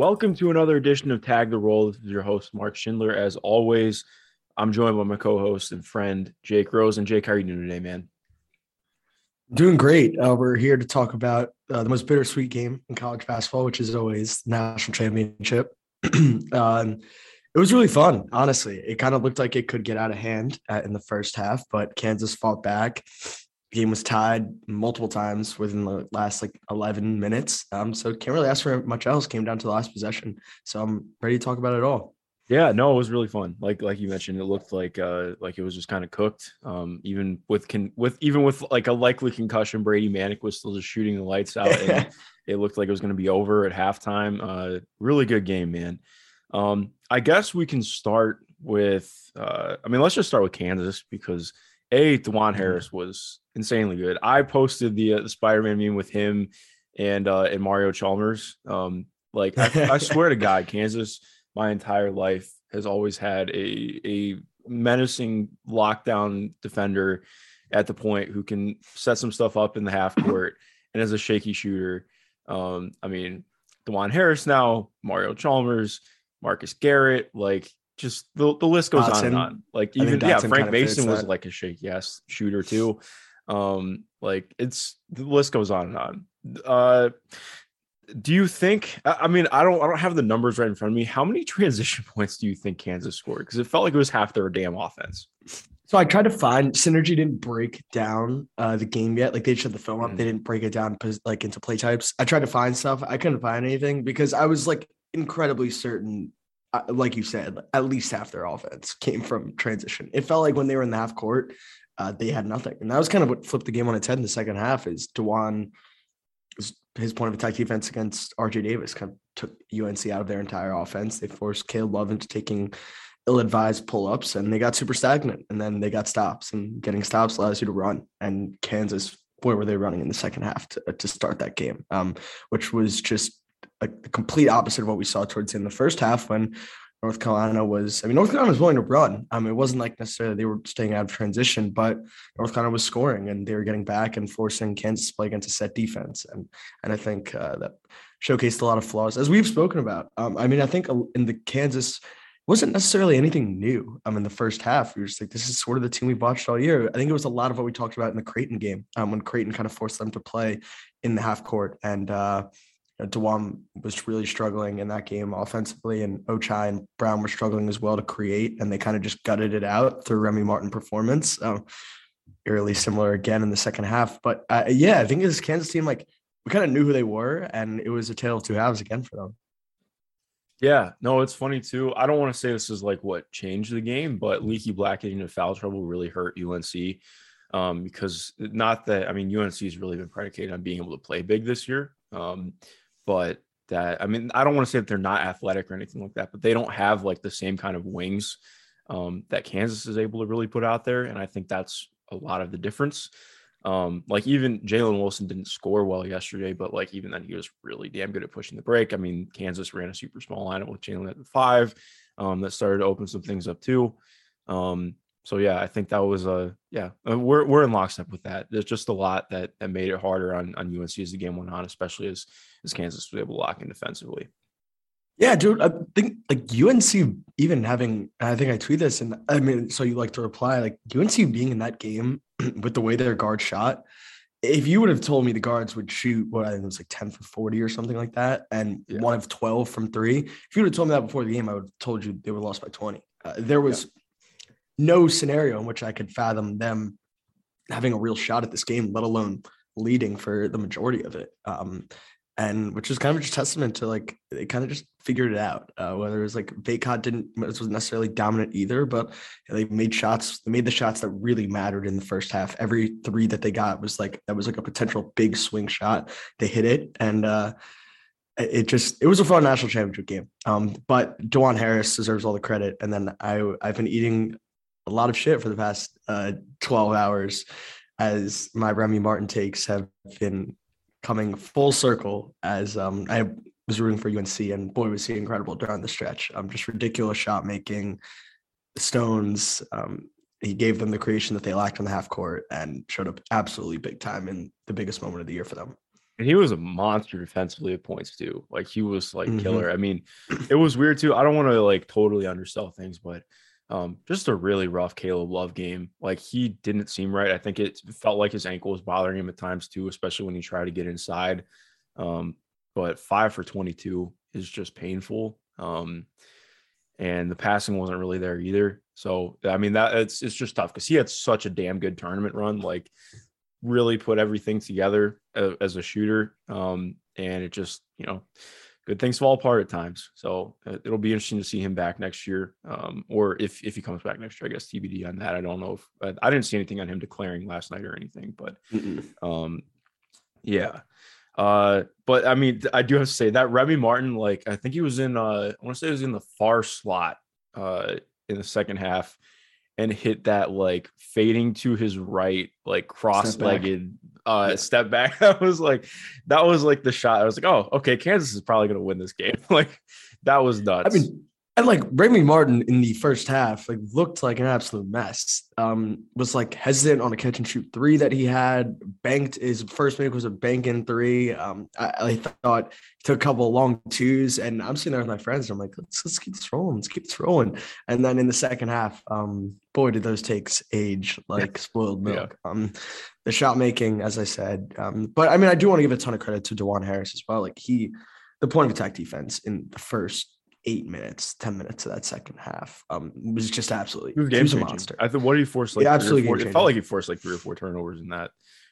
Welcome to another edition of Tag the Roll. This is your host, Mark Schindler. As always, I'm joined by my co-host and friend, Jake Rosen. And Jake, how are you doing today, man? Doing great. Uh, we're here to talk about uh, the most bittersweet game in college basketball, which is always national championship. um, it was really fun, honestly. It kind of looked like it could get out of hand uh, in the first half, but Kansas fought back game was tied multiple times within the last like 11 minutes. Um, so can't really ask for much else. Came down to the last possession. So I'm ready to talk about it all. Yeah, no, it was really fun. Like like you mentioned, it looked like uh like it was just kind of cooked. Um, even with con with even with like a likely concussion, Brady Manek was still just shooting the lights out. and it looked like it was going to be over at halftime. Uh, really good game, man. Um, I guess we can start with. Uh, I mean, let's just start with Kansas because a Dajuan Harris was insanely good. I posted the uh, the Spider Man meme with him and uh, and Mario Chalmers. Um, like I, I swear to God, Kansas, my entire life has always had a a menacing lockdown defender at the point who can set some stuff up in the half court and as a shaky shooter. Um, I mean, Dajuan Harris now, Mario Chalmers, Marcus Garrett, like just the, the list goes Dotson. on and on. Like even yeah, Frank Mason was like a shaky ass shooter too. Um, like it's the list goes on and on. Uh, do you think? I mean, I don't, I don't have the numbers right in front of me. How many transition points do you think Kansas scored? Because it felt like it was half their damn offense. So I tried to find synergy didn't break down uh, the game yet. Like they shut the film up, they didn't break it down like into play types. I tried to find stuff. I couldn't find anything because I was like incredibly certain like you said, at least half their offense came from transition. It felt like when they were in the half court, uh, they had nothing. And that was kind of what flipped the game on its head in the second half is Dajuan his point of attack defense against RJ Davis kind of took UNC out of their entire offense. They forced Caleb Love into taking ill-advised pull-ups and they got super stagnant and then they got stops and getting stops allows you to run. And Kansas, where were they running in the second half to, to start that game? Um, which was just a, the complete opposite of what we saw towards in the first half when North Carolina was, I mean, North Carolina was willing to run. Um, it wasn't like necessarily they were staying out of transition, but North Carolina was scoring and they were getting back and forcing Kansas to play against a set defense. And and I think uh, that showcased a lot of flaws, as we've spoken about. Um, I mean, I think in the Kansas wasn't necessarily anything new. Um, in the first half, we were just like, this is sort of the team we watched all year. I think it was a lot of what we talked about in the Creighton game, um, when Creighton kind of forced them to play in the half court and. Uh, know, Dajuan was really struggling in that game offensively, and Ochai and Braun were struggling as well to create, and they kind of just gutted it out through Remy Martin performance. So, eerily similar again in the second half. But uh, yeah, I think this Kansas team, like we kind of knew who they were, and it was a tale of two halves again for them. Yeah, no, it's funny too. I don't want to say this is like what changed the game, but Leaky Black getting into foul trouble really hurt UNC. Um, because not that I mean UNC has really been predicated on being able to play big this year. Um, but that I mean, I don't want to say that they're not athletic or anything like that, but they don't have like the same kind of wings um, that Kansas is able to really put out there, and I think that's a lot of the difference. Um, like even Jalen Wilson didn't score well yesterday, but like even then he was really damn good at pushing the break. I mean, Kansas ran a super small lineup with Jalen at the five. Um, that started to open some things up too. Um, so yeah, I think that was a yeah, uh, we're we're in lockstep with that. There's just a lot that that made it harder on on UNC as the game went on, especially as as Kansas was able to lock in defensively. Yeah, dude. I think like UNC even having I think I tweet this and I mean so you like to reply like UNC being in that game with the way their guard shot. If you would have told me the guards would shoot what I think it was like 10 for 40 or something like that, and yeah. one of 12 from three, if you would have told me that before the game, I would have told you they were lost by 20. Uh, there was yeah. No scenario in which I could fathom them having a real shot at this game, let alone leading for the majority of it. Um, and which is kind of just testament to like they kind of just figured it out. Uh, whether it was like Bacot didn't was necessarily dominant either, but they made shots. They made the shots that really mattered in the first half. Every three that they got was like that was like a potential big swing shot. They hit it, and uh, it just it was a fun national championship game. Um, but Dajuan Harris deserves all the credit. And then I I've been eating a lot of shit for the past uh, 12 hours as my Remy Martin takes have been coming full circle as um, I was rooting for UNC, and boy, was he incredible during the stretch. Um, just ridiculous shot making, stones. Um, he gave them the creation that they lacked on the half court and showed up absolutely big time in the biggest moment of the year for them. And he was a monster defensively at points too. Like he was like mm-hmm. killer. I mean, it was weird too. I don't want to like totally undersell things, but um, just a really rough Caleb Love game. Like he didn't seem right. I think it felt like his ankle was bothering him at times too, especially when he tried to get inside. Um, but five for 22 is just painful. Um, and the passing wasn't really there either. So I mean that it's it's just tough because he had such a damn good tournament run, like really put everything together as, as a shooter. Um, and it just you know good things fall apart at times. So uh, it'll be interesting to see him back next year, um, or if if he comes back next year. I guess TBD on that. I don't know if I didn't see anything on him declaring last night or anything, but um, yeah. Uh, but I mean, I do have to say that Remy Martin, like I think he was in, uh, I want to say he was in the far slot, uh, in the second half, and hit that like fading to his right, like cross-legged uh step back. That was like that was like the shot. I was like, oh, okay, Kansas is probably gonna win this game. like that was nuts. I mean, and like Remy Martin in the first half, like looked like an absolute mess. Um, was like hesitant on a catch and shoot three that he had. Banked his first make was a bank in three. Um, I, I thought he took a couple of long twos, and I'm sitting there with my friends. I'm like, let's let's keep this rolling, let's keep this rolling. And then in the second half, um, boy, did those takes age like spoiled milk. Yeah. Um, the shot making, as I said, um, but I mean, I do want to give a ton of credit to Dajuan Harris as well. Like he, the point of attack defense in the first eight minutes, 10 minutes of that second half. Um, was just absolutely he was, game a monster. I thought what did he force like yeah, absolutely four, it felt like he forced like three or four turnovers in that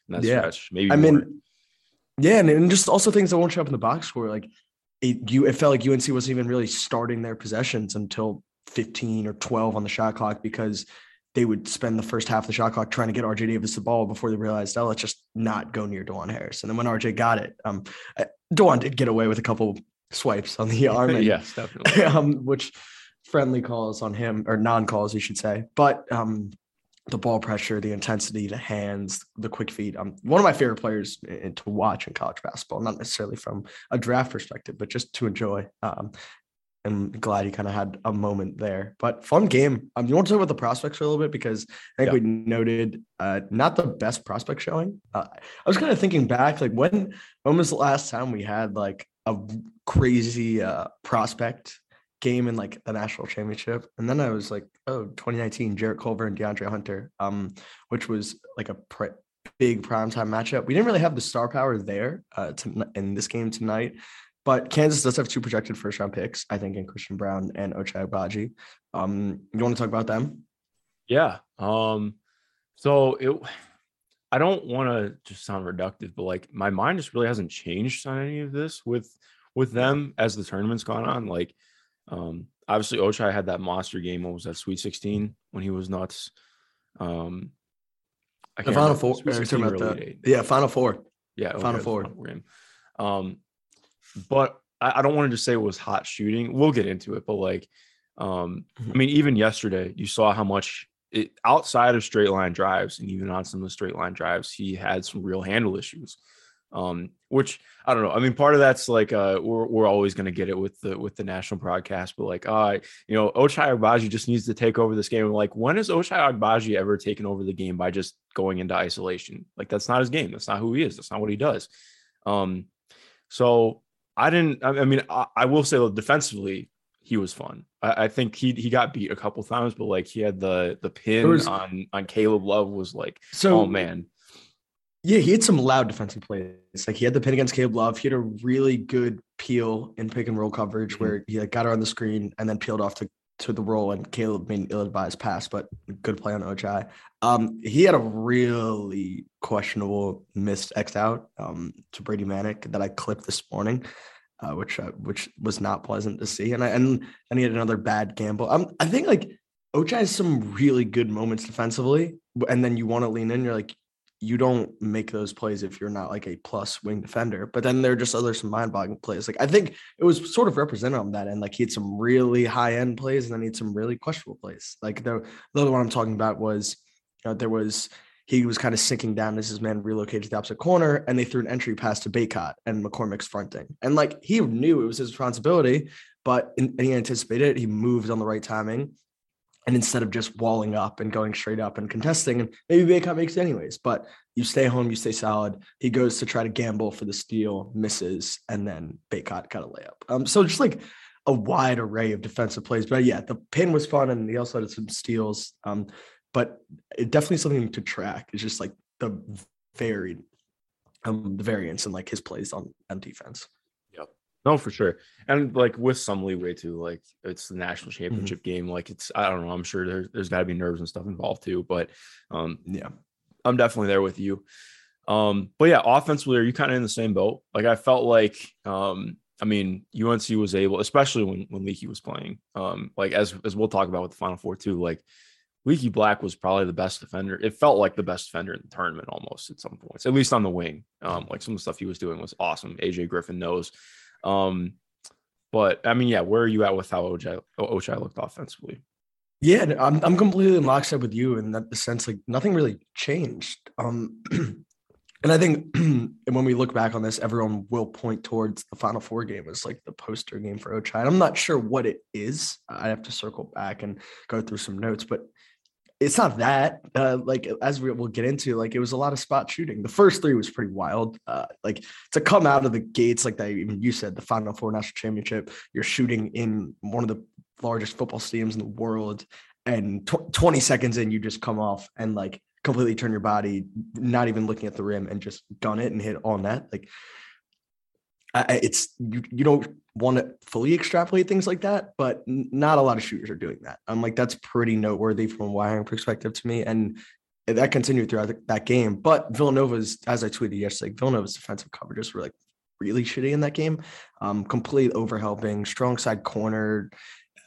in that yeah. stretch. Maybe I more. mean yeah, and, and just also things that won't show up in the box score. Like it you it felt like UNC wasn't even really starting their possessions until 15 or 12 on the shot clock because they would spend the first half of the shot clock trying to get RJ Davis the ball before they realized, oh, let's just not go near Dajuan Harris. And then when RJ got it, um, Dajuan did get away with a couple swipes on the arm. And, yes, definitely. Um, which friendly calls on him or non calls, you should say. But um, the ball pressure, the intensity, the hands, the quick feet. Um, one of my favorite players in, to watch in college basketball, not necessarily from a draft perspective, but just to enjoy. Um, I'm glad he kind of had a moment there. But fun game. Um, you want to talk about the prospects for a little bit because I think yeah. we noted uh, not the best prospect showing. Uh, I was kind of thinking back, like when when was the last time we had like a crazy uh, prospect game in like the national championship. And then I was like, oh, 2019, Jarrett Culver and DeAndre Hunter, um, which was like a pre- big primetime matchup. We didn't really have the star power there uh, to, in this game tonight, but Kansas does have two projected first round picks, I think, in Christian Braun and Ochai Agbaji. Um, you want to talk about them? Yeah. Um, so it I don't want to just sound reductive, but like my mind just really hasn't changed on any of this with with them as the tournament's gone on. Like, um, obviously Ochai had that monster game. What was that Sweet 16 when he was nuts? Um, I the final four. About that. Yeah, final four. Yeah, final four. Final game. Um, but I, I don't want to just say it was hot shooting. We'll get into it, but like, um, mm-hmm. I mean, even yesterday, you saw how much it, outside of straight line drives and even on some of the straight line drives, he had some real handle issues. Um, which I don't know. I mean, part of that's like uh, we're we're always going to get it with the with the national broadcast, but like, uh, you know, Ochai Agbaji just needs to take over this game. Like, when has Ochai Agbaji ever taken over the game by just going into isolation? Like, that's not his game. That's not who he is. That's not what he does. Um, so I didn't. I, mean, I, I will say defensively, he was fun. I, I, think he he got beat a couple times, but like he had the the pin was, on on Caleb Love was like, so, oh man. Yeah, he had some loud defensive plays. Like he had the pin against Caleb Love. He had a really good peel in pick and roll coverage mm-hmm. where he like got her on the screen and then peeled off to to the roll and Caleb made an ill-advised pass, but good play on Ochai. Um, he had a really questionable missed X out um, to Brady Manek that I clipped this morning uh, which uh, which was not pleasant to see. And I and and he had another bad gamble. Um, I think like Ochai has some really good moments defensively, and then you want to lean in. You're like, you don't make those plays if you're not like a plus wing defender. But then there are just other some mind-boggling plays. Like I think it was sort of represented on that end. Like he had some really high-end plays, and then he had some really questionable plays. Like the the other one I'm talking about was, you know, there was he was kind of sinking down as his man relocated to the opposite corner, and they threw an entry pass to Bacot and McCormack's fronting. And like he knew it was his responsibility, but in, he anticipated it. He moved on the right timing. And instead of just walling up and going straight up and contesting, and maybe Bacot makes it anyways, but you stay home, you stay solid. He goes to try to gamble for the steal, misses, and then Bacot got a layup. Um, so just like a wide array of defensive plays. But yeah, the pin was fun, and he also had some steals. Um, but it definitely something to track. It's just like the varied, um, the variance and like his plays on on defense. Yep. No, for sure. And like with some leeway too, like it's the national mm-hmm. championship mm-hmm. game. Like it's, I don't know. I'm sure there's there's got to be nerves and stuff involved too. But um, yeah, I'm definitely there with you. Um, but yeah, offensively, are you kind of in the same boat? Like I felt like, um, I mean, UNC was able, especially when when Leaky was playing. Um, like as as we'll talk about with the Final Four too. Like Leaky Black was probably the best defender. It felt like the best defender in the tournament almost at some points, at least on the wing. Um, like some of the stuff he was doing was awesome. AJ Griffin knows. Um, but I mean, yeah, where are you at with how Ochai, looked offensively? Yeah, I'm I'm completely in lockstep with you in that the sense like nothing really changed. Um, and I think and when we look back on this, everyone will point towards the Final Four game as like the poster game for Ochai. I'm not sure what it is. I have to circle back and go through some notes, but it's not that uh, like as we will get into like it was a lot of spot shooting. The first three was pretty wild uh, like to come out of the gates like that even you said the final four national championship you're shooting in one of the largest football stadiums in the world and tw- 20 seconds in you just come off and like completely turn your body not even looking at the rim and just gun it and hit all net like It's you, you don't want to fully extrapolate things like that, but not a lot of shooters are doing that. I'm like, that's pretty noteworthy from a wiring perspective to me. And that continued throughout the, that game. But Villanova's, as I tweeted yesterday, Villanova's defensive coverages were like really shitty in that game. Um, complete overhelping, strong side corner,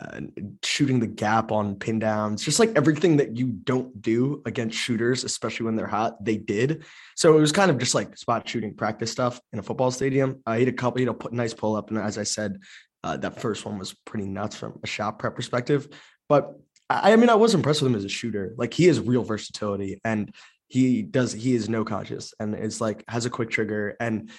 uh, shooting the gap on pin downs, just like everything that you don't do against shooters, especially when they're hot, they did. So it was kind of just like spot shooting practice stuff in a football stadium. I hit a couple, you know, put nice pull up, and as I said, uh, that first one was pretty nuts from a shot prep perspective. But I, I mean, I was impressed with him as a shooter. Like he has real versatility, and he does he is no conscious and it's like has a quick trigger and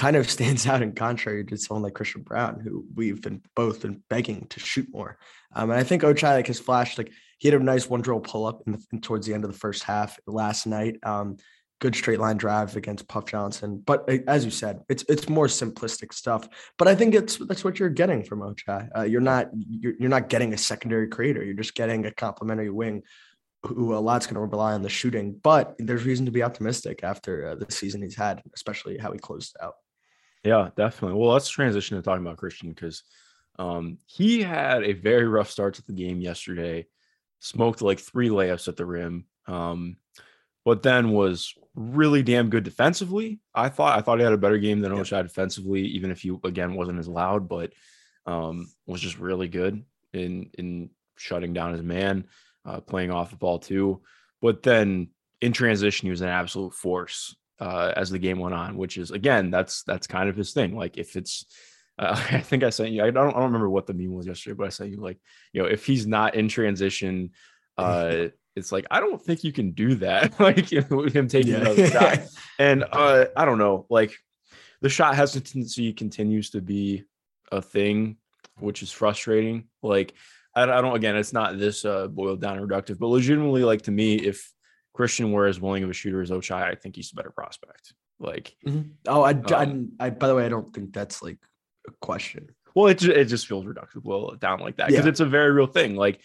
kind of stands out in contrary to someone like Christian Braun, who we've been both been begging to shoot more. Um, and I think Ochai like has flashed like he had a nice one drill pull up in, the, in towards the end of the first half last night. Um, good straight line drive against Puff Johnson. But as you said, it's it's more simplistic stuff. But I think it's that's what you're getting from Ochai. Uh, you're not you're, you're not getting a secondary creator. You're just getting a complementary wing who a lot's going to rely on the shooting. But there's reason to be optimistic after uh, the season he's had, especially how he closed out. Yeah, definitely. Well, let's transition to talking about Christian because um, he had a very rough start to the game yesterday. Smoked like three layups at the rim, um, but then was really damn good defensively. I thought I thought he had a better game than Ochai defensively, even if he again wasn't as loud, but um, was just really good in in shutting down his man, uh, playing off the ball too. But then in transition, he was an absolute force uh, as the game went on, which is again, that's that's kind of his thing. Like if it's, uh, I think I sent you. I don't, I don't remember what the meme was yesterday, but I sent you like, you know, if he's not in transition, uh, it's like I don't think you can do that. like you know, him taking Yeah. another shot. And uh, I don't know, like the shot hesitancy continues to be a thing, which is frustrating. Like I, I don't again, it's not this uh boiled down and reductive, but legitimately, like to me, if Christian were as willing of a shooter as Ochai, I think he's a better prospect. Like, Oh, I, Um, I, I, by the way, I don't think that's like a question. well, it just, it just feels reductive, well down like that because Yeah. it's a very real thing. Like,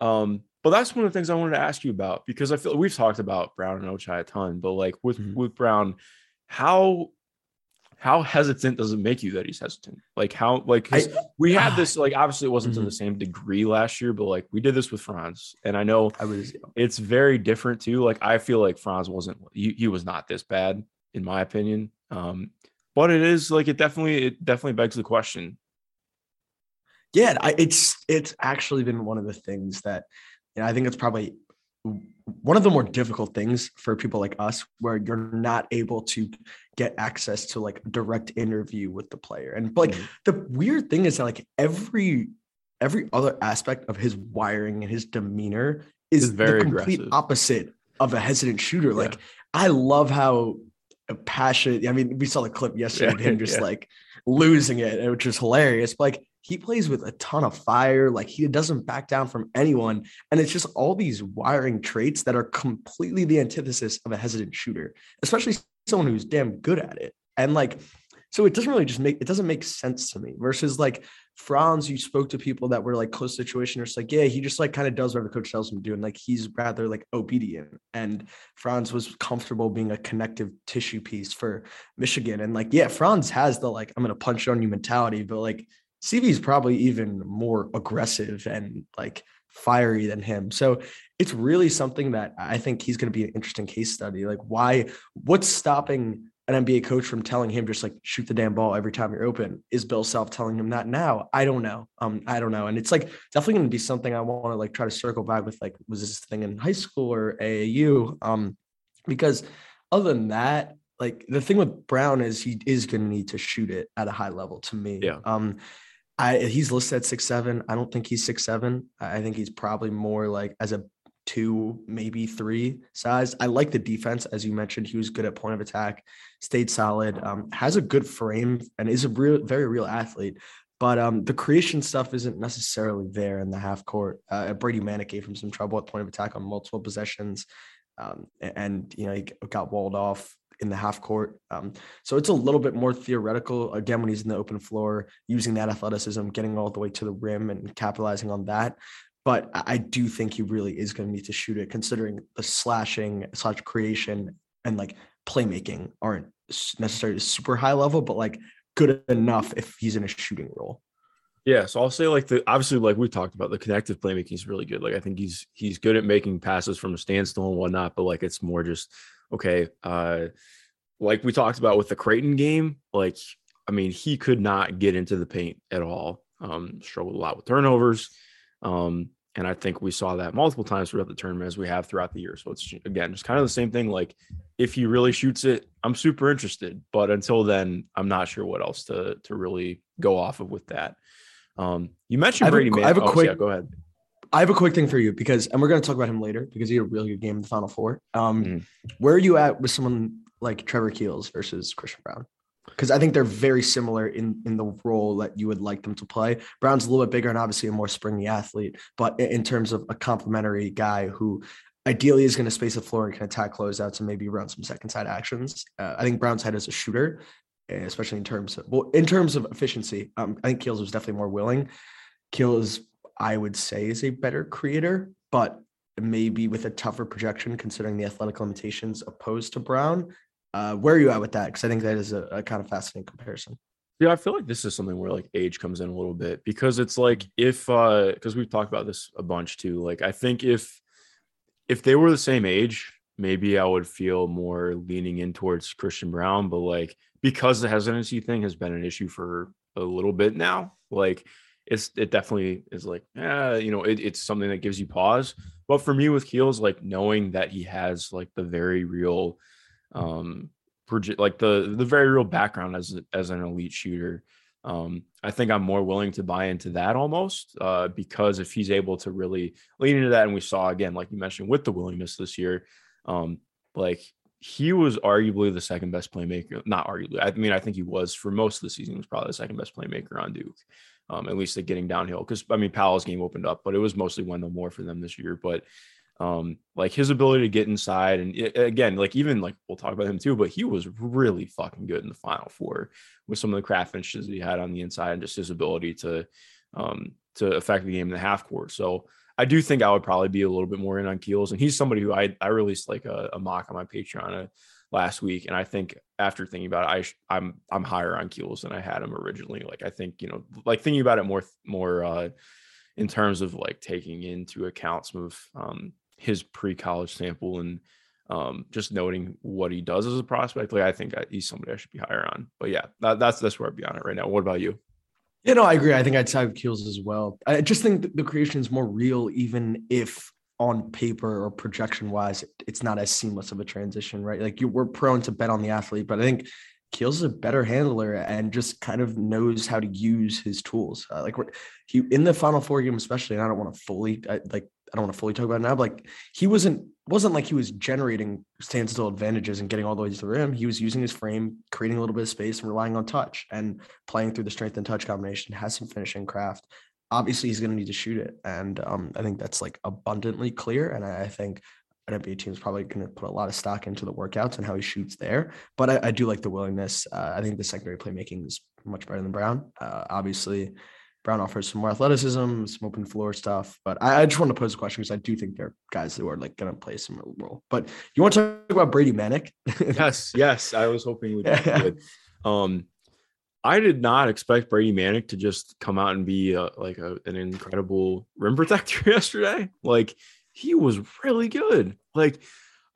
um, but that's one of the things I wanted to ask you about because I feel we've talked about Braun and Ochai a ton, but like with Mhm. with Braun, how how hesitant does it make you that he's hesitant? Like how like I, we had this like obviously it wasn't to Mhm. the same degree last year, but like we did this with Franz, and I know I was, it's very different too. Like I feel like Franz wasn't he, he was not this bad in my opinion. Um, but it is like it definitely it definitely begs the question. yeah, I, it's, it's actually been one of the things that, you know, I think it's probably one of the more difficult things for people like us where you're not able to get access to like direct interview with the player and like Mhm. the weird thing is that like every every other aspect of his wiring and his demeanor is Is very the complete aggressive. opposite of a hesitant shooter Yeah. like i love how passionate i mean we saw the clip yesterday of him just yeah. like losing it which is hilarious but like he plays with a ton of fire like he doesn't back down from anyone and it's just all these wiring traits that are completely the antithesis of a hesitant shooter especially someone who's damn good at it and like so it doesn't really just make it doesn't make sense to me versus like Franz, you spoke to people that were like close situation. or It's like, yeah, he just like kind of does whatever the coach tells him to do. And like he's rather like obedient. And Franz was comfortable being a connective tissue piece for Michigan. And like, yeah, Franz has the like, I'm gonna punch on you mentality, but like CV is probably even more aggressive and like fiery than him. So it's really something that I think he's going to be an interesting case study. Like, why, what's stopping an NBA coach from telling him just like shoot the damn ball every time you're open? Is Bill Self telling him that now? I don't know. Um, I don't know. And it's like definitely going to be something I want to like try to circle back with. Like, was this thing in high school or AAU? Um, because other than that, like the thing with Braun is he is going to need to shoot it at a high level to me. Yeah. Um, I he's listed at six seven. I don't think he's six seven. I think he's probably more like as a two, maybe three size. I like the defense, as you mentioned. He was good at point of attack, stayed solid, um, has a good frame, and is a real, very real athlete. But um, the creation stuff isn't necessarily there in the half court. Uh, Brady Manek gave him some trouble at point of attack on multiple possessions, um, and you know he got walled off in the half court. Um, so it's a little bit more theoretical. Again, when he's in the open floor, using that athleticism, getting all the way to the rim, and capitalizing on that but I do think he really is going to need to shoot it, considering the slashing slash creation and like playmaking aren't necessarily super high level, but like good enough if he's in a shooting role. Yeah, so I'll say like the obviously like we talked about the connective playmaking is really good. Like I think he's he's good at making passes from a standstill and whatnot, but like it's more just okay. Uh like we talked about with the Creighton game, like I mean, he could not get into the paint at all. Um, struggled a lot with turnovers. Um, and I think we saw that multiple times throughout the tournament as we have throughout the year. So it's again just kind of the same thing. Like if he really shoots it, I'm super interested. But until then, I'm not sure what else to to really go off of with that. Um, you mentioned have Brady. I have a oh, quick- Yeah, go ahead. I have a quick thing for you because, and we're going to talk about him later because he had a really good game in the Final Four. Um, Mhm. Where are you at with someone like Trevor Keels versus Christian Braun? Because I think they're very similar in in the role that you would like them to play. Braun's a little bit bigger and obviously a more springy athlete, but in terms of a complementary guy who ideally is going to space the floor and can attack closeouts and maybe run some second side actions. Uh, I think Braun's head as a shooter, eh, especially in terms of well, in terms of efficiency. Um, I think Keels was definitely more willing. Keels, I would say, is a better creator, but maybe with a tougher projection considering the athletic limitations opposed to Braun. Uh, where are you at with that? Because I think that is a, a kind of fascinating comparison. Yeah, I feel like this is something where like age comes in a little bit because it's like if uh because we've talked about this a bunch too. Like I think if if they were the same age, maybe I would feel more leaning in towards Christian Braun, but like because the hesitancy thing has been an issue for a little bit now, like it's it definitely is like, yeah, you know, it, it's something that gives you pause. But for me with Keels, like knowing that he has like the very real um proje- like the the very real background as as an elite shooter Um, I think I'm more willing to buy into that almost uh, because if he's able to really lean into that, and we saw again, like you mentioned, with the willingness this year, um, like he was arguably the second best playmaker. Not arguably, I mean, I think he was for most of the season. Was probably the second best playmaker on Duke, um, at least at getting downhill. Because I mean, Paolo's game opened up, but it was mostly Wendell Moore for them this year. But um, like his ability to get inside and it, again, like even like we'll talk about him too, but he was really fucking good in the final four with some of the craft finishes he had on the inside and just his ability to um to affect the game in the half court. So I do think I would probably be a little bit more in on Keels, and he's somebody who I I released like a, a mock on my Patreon last week, and I think after thinking about it, I I'm I'm higher on Keels than I had him originally. Like I think you know, like thinking about it more more uh, in terms of like taking into account some of um, his pre-college sample and um, just noting what he does as a prospect. Like I think I, he's somebody I should be higher on. But yeah, that, that's that's where I'd be on it right now. What about you? Yeah, no, I agree. I think I'd side with Keels as well. I just think the creation is more real, even if on paper or projection wise, it's not as seamless of a transition, right? Like you, we're prone to bet on the athlete, but I think Keels a better handler and just kind of knows how to use his tools. Uh, like he in the Final Four game, especially, and I don't want to fully I, like I don't want to fully talk about it now, but like he wasn't wasn't like he was generating standstill advantages and getting all the way to the rim. He was using his frame, creating a little bit of space and relying on touch and playing through the strength and touch combination, has some finishing craft. Obviously, he's going to need to shoot it. And um, I think that's like abundantly clear. And I, I think an NBA team is probably going to put a lot of stock into the workouts and how he shoots there. But I, I do like the willingness. Uh, I think the secondary playmaking is much better than Brown. Uh, obviously, Brown offers some more athleticism, some open floor stuff. But I, I just want to pose a question because I do think there are guys who are like going to play some role. But you want to talk about Brady Manek? yes, yes. I was hoping we would. Um, I did not expect Brady Manek to just come out and be a, like a, an incredible rim protector yesterday. Like he was really good. Like,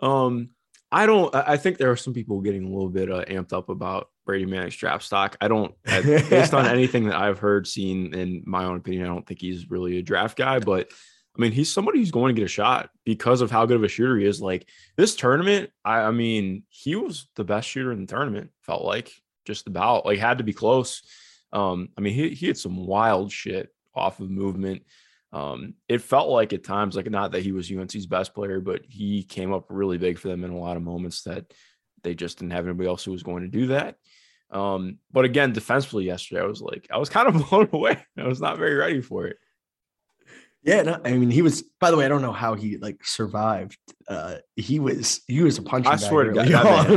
um, I don't. I think there are some people getting a little bit uh, amped up about Brady Manek's draft stock. I don't, based on anything that I've heard, seen, in my own opinion, I don't think he's really a draft guy. But I mean, he's somebody who's going to get a shot because of how good of a shooter he is. Like this tournament, I, I mean, he was the best shooter in the tournament. Felt like just about like had to be close. Um, I mean, he he had some wild shit off of movement. Um, it felt like at times, like not that he was UNC's best player, but he came up really big for them in a lot of moments that they just didn't have anybody else who was going to do that. Um, but again, defensively yesterday, I was like, I was kind of blown away. I was not very ready for it. Yeah, no, I mean, he was. By the way, I don't know how he like survived. Uh, he was he was a punching. I swear to God,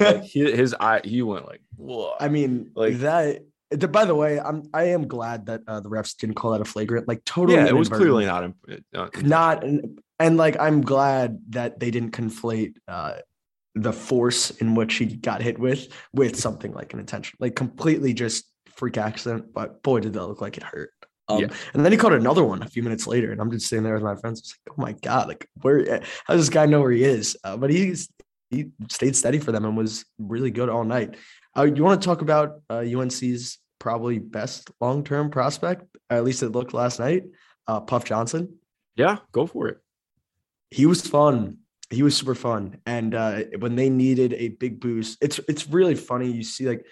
like, his eye, he went like, whoa. I mean, like that by the way, I'm I am glad that uh, the refs didn't call that a flagrant. Like totally, yeah, it was clearly not not, not and, and, like I'm glad that they didn't conflate uh, the force in which he got hit with with something like an intention, like completely just freak accident. But boy, did that look like it hurt. Um, yeah. And then he caught another one a few minutes later, and I'm just sitting there with my friends. It's like, oh my god, like where? How does this guy know where he is? Uh, but he's he stayed steady for them and was really good all night. Uh, you want to talk about uh, UNC's probably best long term prospect, at least it looked last night, uh, Puff Johnson? Yeah, go for it. He was fun. He was super fun. And uh, when they needed a big boost, it's it's really funny. You see like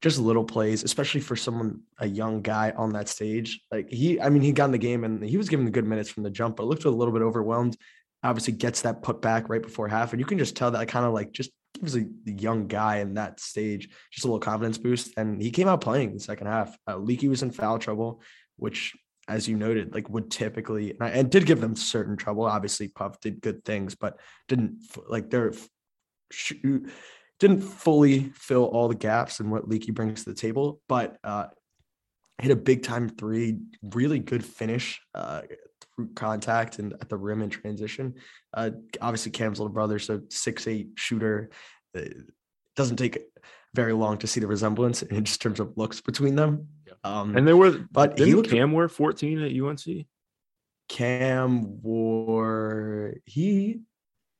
just little plays, especially for someone a young guy on that stage. Like he, I mean, he got in the game and he was given the good minutes from the jump, but looked a little bit overwhelmed. Obviously, gets that put back right before half, and you can just tell that kind of like just was a young guy in that stage, just a little confidence boost. And he came out playing the second half. Uh, Leaky was in foul trouble, which, as you noted, like would typically and, I, and did give them certain trouble. Obviously, Puff did good things, but didn't like they're didn't fully fill all the gaps and what Leaky brings to the table. But uh, hit a big time three, really good finish. Uh, through contact and at the rim in transition. Uh, obviously, Cam's little brother, so six eight shooter. It uh, doesn't take very long to see the resemblance in just terms of looks between them. Um, and there were, but he looked, Cam wore 14 at UNC. Cam wore he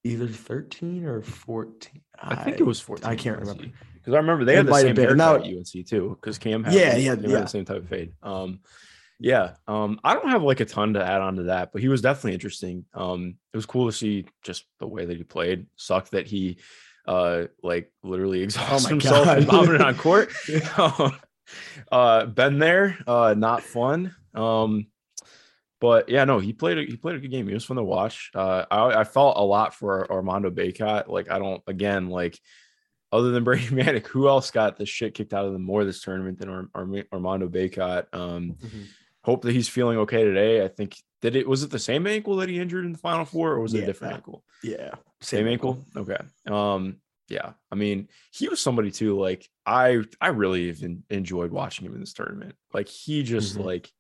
either 13 or 14. I, I think it was 14. I can't remember because I remember they had the same haircut now, at UNC too. Because Cam had yeah, yeah, yeah. the same type of fade. Um, yeah. Um, I don't have like a ton to add on to that, but he was definitely interesting. Um, it was cool to see just the way that he played. Sucked that he uh like literally oh exhausted oh himself God. and vomited on court. um, uh, been there, uh, not fun. Um, but yeah, no, he played a, he played a good game. He was fun to watch. Uh, I, I felt a lot for Armando Bacot. Like I don't again like other than Brady Manek, who else got the shit kicked out of them more this tournament than Ar- Ar- Armando Bacot? Um, mm-hmm. Hope that he's feeling okay today. I think did it was it the same ankle that he injured in the final four, or was it a different ankle? Yeah, same, same ankle. ankle. Okay. Um, yeah. I mean, he was somebody too. Like I, I really even enjoyed watching him in this tournament. Like he just mm-hmm. like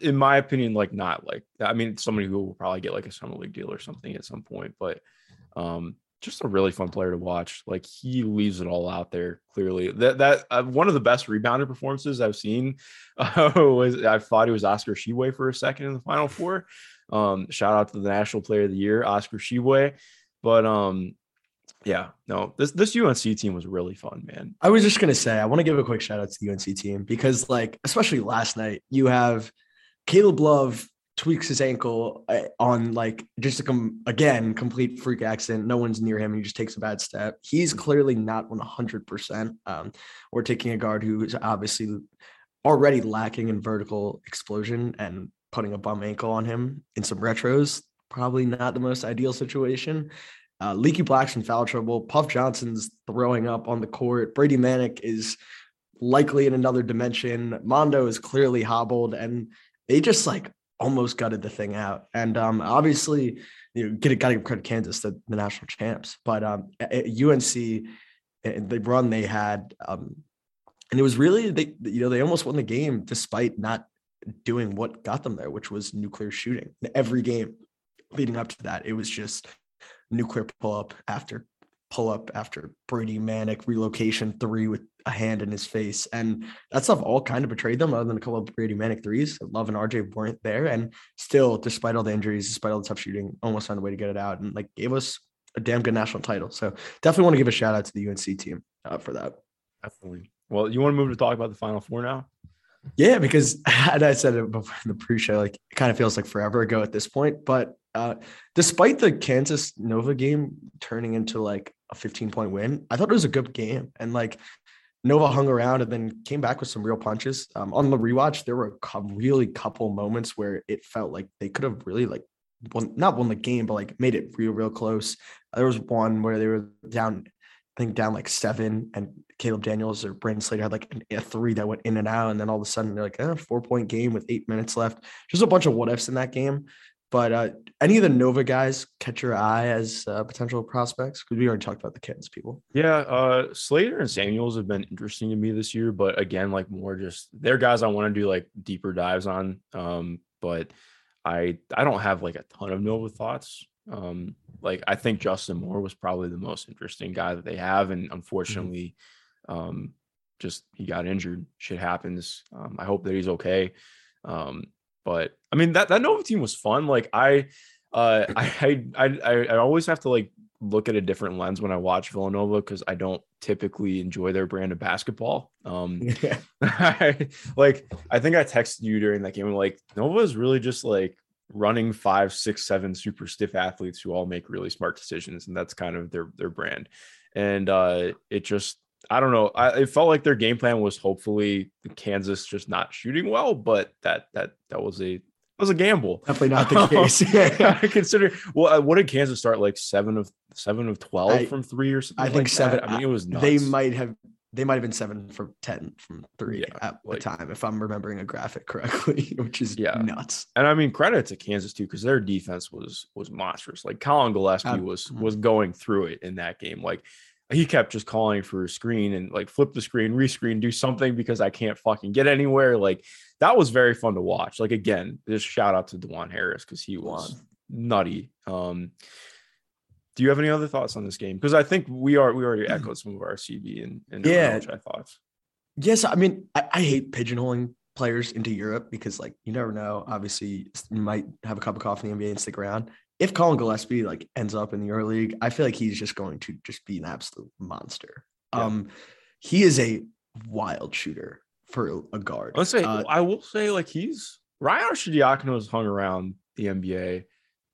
in my opinion, like not like I mean, somebody who will probably get like a summer league deal or something at some point, but um, just a really fun player to watch. Like he leaves it all out there clearly. That that uh, one of the best rebounder performances I've seen uh, was I thought he was Oscar Tshiebwe for a second in the final four. Um, shout out to the National Player of the Year, Oscar Tshiebwe. But um, yeah, no, this this UNC team was really fun, man. I was just gonna say I want to give a quick shout out to the UNC team because like especially last night you have Caleb Love tweaks his ankle uh, on like just a com- again complete freak accident. No one's near him. He just takes a bad step. He's clearly not 100%. Um, we're taking a guard who is obviously already lacking in vertical explosion and putting a bum ankle on him in some retros. Probably not the most ideal situation. Uh, Leaky Black's in foul trouble. Puff Johnson's throwing up on the court. Brady Manek is likely in another dimension. Mondo is clearly hobbled, and they just like almost gutted the thing out. And um, obviously, you know, get got to give credit Kansas, the, the national champs. But um, at UNC, the run they had, um, and it was really they you know they almost won the game despite not doing what got them there, which was nuclear shooting. Every game leading up to that, it was just nuclear pull up after pull up after Brady Manek relocation three with a hand in his face. And that stuff all kind of betrayed them, other than a couple of Brady Manek threes. Love and RJ weren't there. And still, despite all the injuries, despite all the tough shooting, almost found a way to get it out and like gave us a damn good national title. So definitely want to give a shout out to the UNC team uh, for that. Definitely. Well, you want to move to talk about the final four now? Yeah, because and I said it before in the pre-show, like it kind of feels like forever ago at this point. But uh, despite the Kansas Nova game turning into like a 15 point win, I thought it was a good game. And like Nova hung around and then came back with some real punches. Um, on the rewatch, there were a really couple moments where it felt like they could have really like won, not won the game, but like made it real, real close. There was one where they were down, I think down like seven, and Caleb Daniels or Brandon Slater had like a three that went in and out, and then all of a sudden they're like, eh, four point game with eight minutes left. Just a bunch of what ifs in that game. But uh, any of the Nova guys catch your eye as uh, potential prospects? Because we already talked about the kids, people. Yeah, uh, Slater and Samuels have been interesting to me this year, but again, like more just they're guys I want to do like deeper dives on. Um, but I I don't have like a ton of Nova thoughts. Um, like I think Justin Moore was probably the most interesting guy that they have, and mm-hmm. unfortunately, mm-hmm. um, just he got injured. Shit happens. Um, I hope that he's okay. Um, but I mean that that Nova team was fun. Like I, uh, I I I I always have to like look at a different lens when I watch Villanova because I don't typically enjoy their brand of basketball. Um, yeah. I, like I think I texted you during that game. Like Nova is really just like running five, six, seven super stiff athletes who all make really smart decisions, and that's kind of their their brand. And uh, it just I don't know. I, it felt like their game plan was hopefully Kansas just not shooting well, but that that that was a was a gamble. Definitely not the case. yeah. Well, uh, what did Kansas start like seven of seven of twelve I, from three or something? I think like seven. That? I mean, it was nuts. They might have. They might have been seven from ten from three yeah, at like, the time, if I'm remembering a graphic correctly, which is yeah nuts. And I mean, credit to Kansas too, because their defense was was monstrous. Like Collin Gillespie um, was mm-hmm. was going through it in that game. Like he kept just calling for a screen and like flip the screen, rescreen, do something because I can't fucking get anywhere. Like that was very fun to watch. Like again, just shout out to Dajuan Harris because he was nutty. Um, do you have any other thoughts on this game? Because I think we are we already echoed some of our CB and, and yeah, I thoughts. Yes, I mean I, I hate pigeonholing players into Europe because like you never know. Obviously, you might have a cup of coffee in the NBA and stick around if Collin Gillespie like ends up in the Euro League, I feel like he's just going to just be an absolute monster. Yeah. Um, he is a wild shooter for a guard. Let's say uh, I will say like he's Ryan Arcidiacono has hung around the NBA,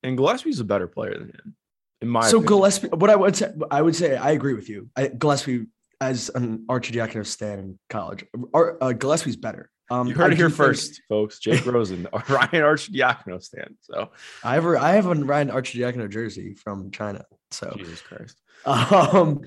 and Gillespie's a better player than him. In my so opinion. Gillespie, what I would say, I would say I agree with you. I, Gillespie as an Arcidiacono stan in college, Ar- uh, Gillespie's better. Um, you heard I it here first, think, folks. Jake Rosen, Ryan Arcidiacono stand. So I have a, I have a Ryan Arcidiacono jersey from China. So Jesus Christ. Um,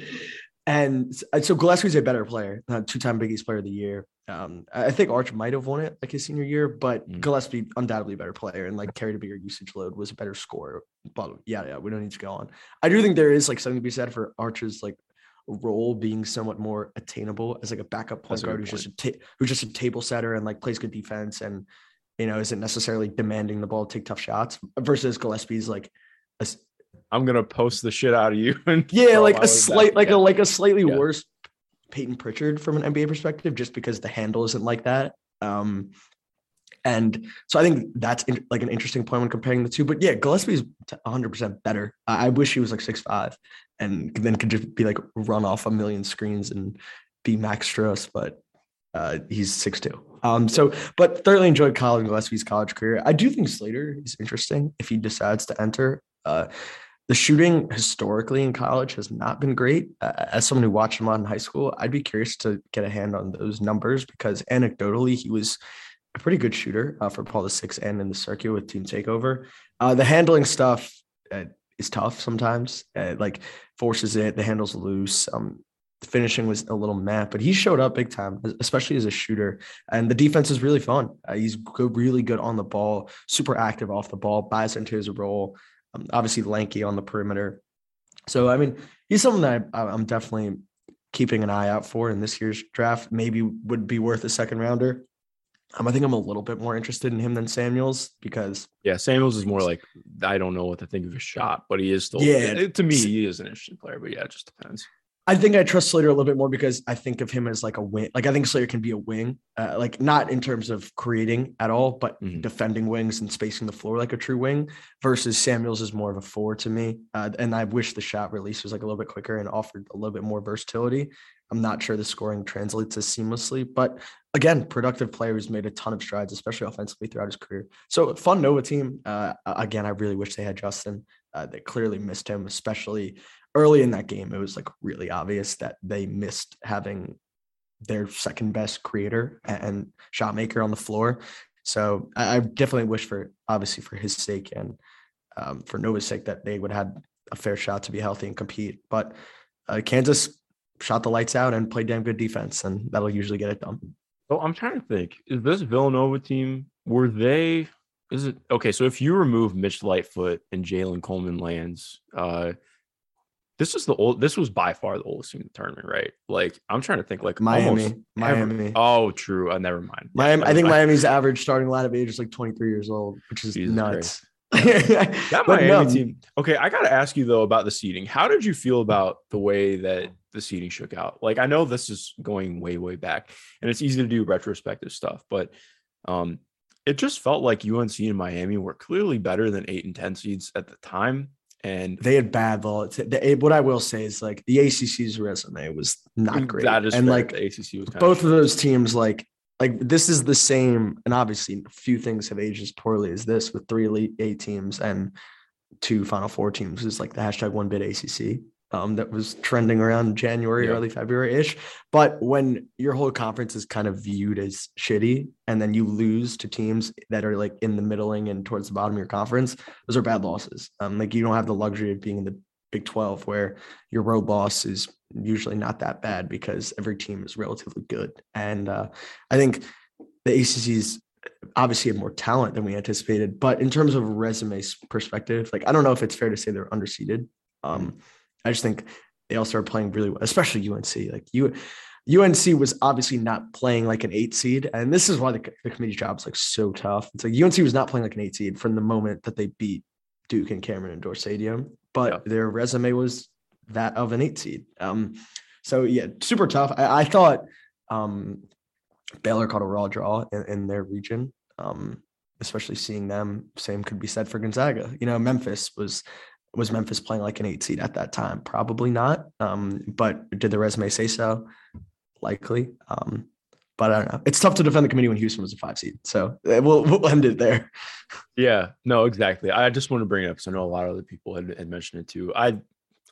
and so Gillespie's a better player, uh, two-time Big East Player of the Year. Um, I think Arch might have won it like his senior year, but mm. Gillespie undoubtedly a better player and like carried a bigger usage load, was a better scorer. But yeah, yeah, we don't need to go on. I do think there is like something to be said for Arch's like role being somewhat more attainable as like a backup point guard who's point. just a ta- who's just a table setter and like plays good defense and you know isn't necessarily demanding the ball, to take tough shots versus Gillespie's like a, I'm gonna post the shit out of you. And yeah, like a slight, like yeah. a like a slightly yeah. worse Payton Pritchard from an NBA perspective, just because the handle isn't like that. Um, and so I think that's in, like an interesting point when comparing the two. But yeah, Gillespie's 100 percent better. I, I wish he was like six five, and then could just be like run off a million screens and be Max Strus, but uh, he's six two. Um, so, but thoroughly enjoyed Collin Gillespie's college career. I do think Slater is interesting if he decides to enter. Uh, the shooting historically in college has not been great. Uh, as someone who watched him on in high school, I'd be curious to get a hand on those numbers because anecdotally, he was a pretty good shooter uh, for Paul the Six and in the circuit with Team Takeover. Uh, the handling stuff uh, is tough sometimes. Uh, like forces it, the handle's loose. Um, the finishing was a little mad, but he showed up big time, especially as a shooter. And the defense is really fun. Uh, he's really good on the ball, super active off the ball, buys into his role um, obviously lanky on the perimeter. So I mean, he's someone that I, I'm definitely keeping an eye out for in this year's draft. Maybe would be worth a second rounder. Um, I think I'm a little bit more interested in him than Samuels because yeah, Samuels is more like I don't know what to think of his shot, but he is still yeah. To me, he is an interesting player, but yeah, it just depends. I think I trust Slater a little bit more because I think of him as like a wing. Like I think Slater can be a wing, uh, like not in terms of creating at all, but mm-hmm. defending wings and spacing the floor like a true wing. Versus Samuels is more of a four to me, uh, and I wish the shot release was like a little bit quicker and offered a little bit more versatility. I'm not sure the scoring translates as seamlessly, but again, productive player who's made a ton of strides, especially offensively throughout his career. So fun Nova team. Uh, again, I really wish they had Justin. Uh, they clearly missed him, especially early in that game, it was like really obvious that they missed having their second best creator and shot maker on the floor. So I, definitely wish for obviously for his sake and um, for Nova's sake that they would have a fair shot to be healthy and compete. But uh, Kansas shot the lights out and played damn good defense, and that'll usually get it done. So I'm trying to think: is this Villanova team? Were they? Is it okay? So if you remove Mitch Lightfoot and Jalen Coleman-Lands, uh, this is the old. This was by far the oldest team in the tournament, right? Like I'm trying to think, like Miami, Miami. Oh, true. Uh, never mind. Miami. Yeah, I think Miami's average starting lineup age is like 23 years old, which is Jesus nuts. that Miami no. team. Okay, I got to ask you though about the seeding. How did you feel about the way that the seeding shook out? Like I know this is going way way back, and it's easy to do retrospective stuff, but um, it just felt like UNC and Miami were clearly better than eight and ten seeds at the time and they had bad ball. What I will say is like the ACC's resume was not mm, great. That is and fair. like the ACC was both of, of those teams like like this is the same. And obviously, few things have aged as poorly as this with three elite eight teams and two Final Four teams. Is like the hashtag one bid ACC um, that was trending around January, yeah. early February ish. But when your whole conference is kind of viewed as shitty, and then you lose to teams that are like in the middling and towards the bottom of your conference, those are bad losses. Um, like you don't have the luxury of being in the Big 12 where your road loss is usually not that bad because every team is relatively good. And uh, I think the ACC's obviously have more talent than we anticipated, but in terms of resume perspective, like I don't know if it's fair to say they're underseeded. Um, I just think they all started playing really well, especially UNC. Like you, UNC was obviously not playing like an eight seed, and this is why the, the committee job is like so tough. It's like UNC was not playing like an eight seed from the moment that they beat Duke and Cameron Indoor Stadium, but yeah. their resume was that of an eight seed. Um, so yeah, super tough. I, I thought um, Baylor caught a raw draw in, in their region. Um, especially seeing them. Same could be said for Gonzaga. You know, Memphis was was Memphis playing like an eight seed at that time? Probably not. Um, but did the resume say so? Likely. Um, but I don't know. It's tough to defend the committee when Houston was a five seed. So eh, we'll we'll end it there. Yeah. No. Exactly. I just want to bring it up because I know a lot of other people had, had mentioned it too. I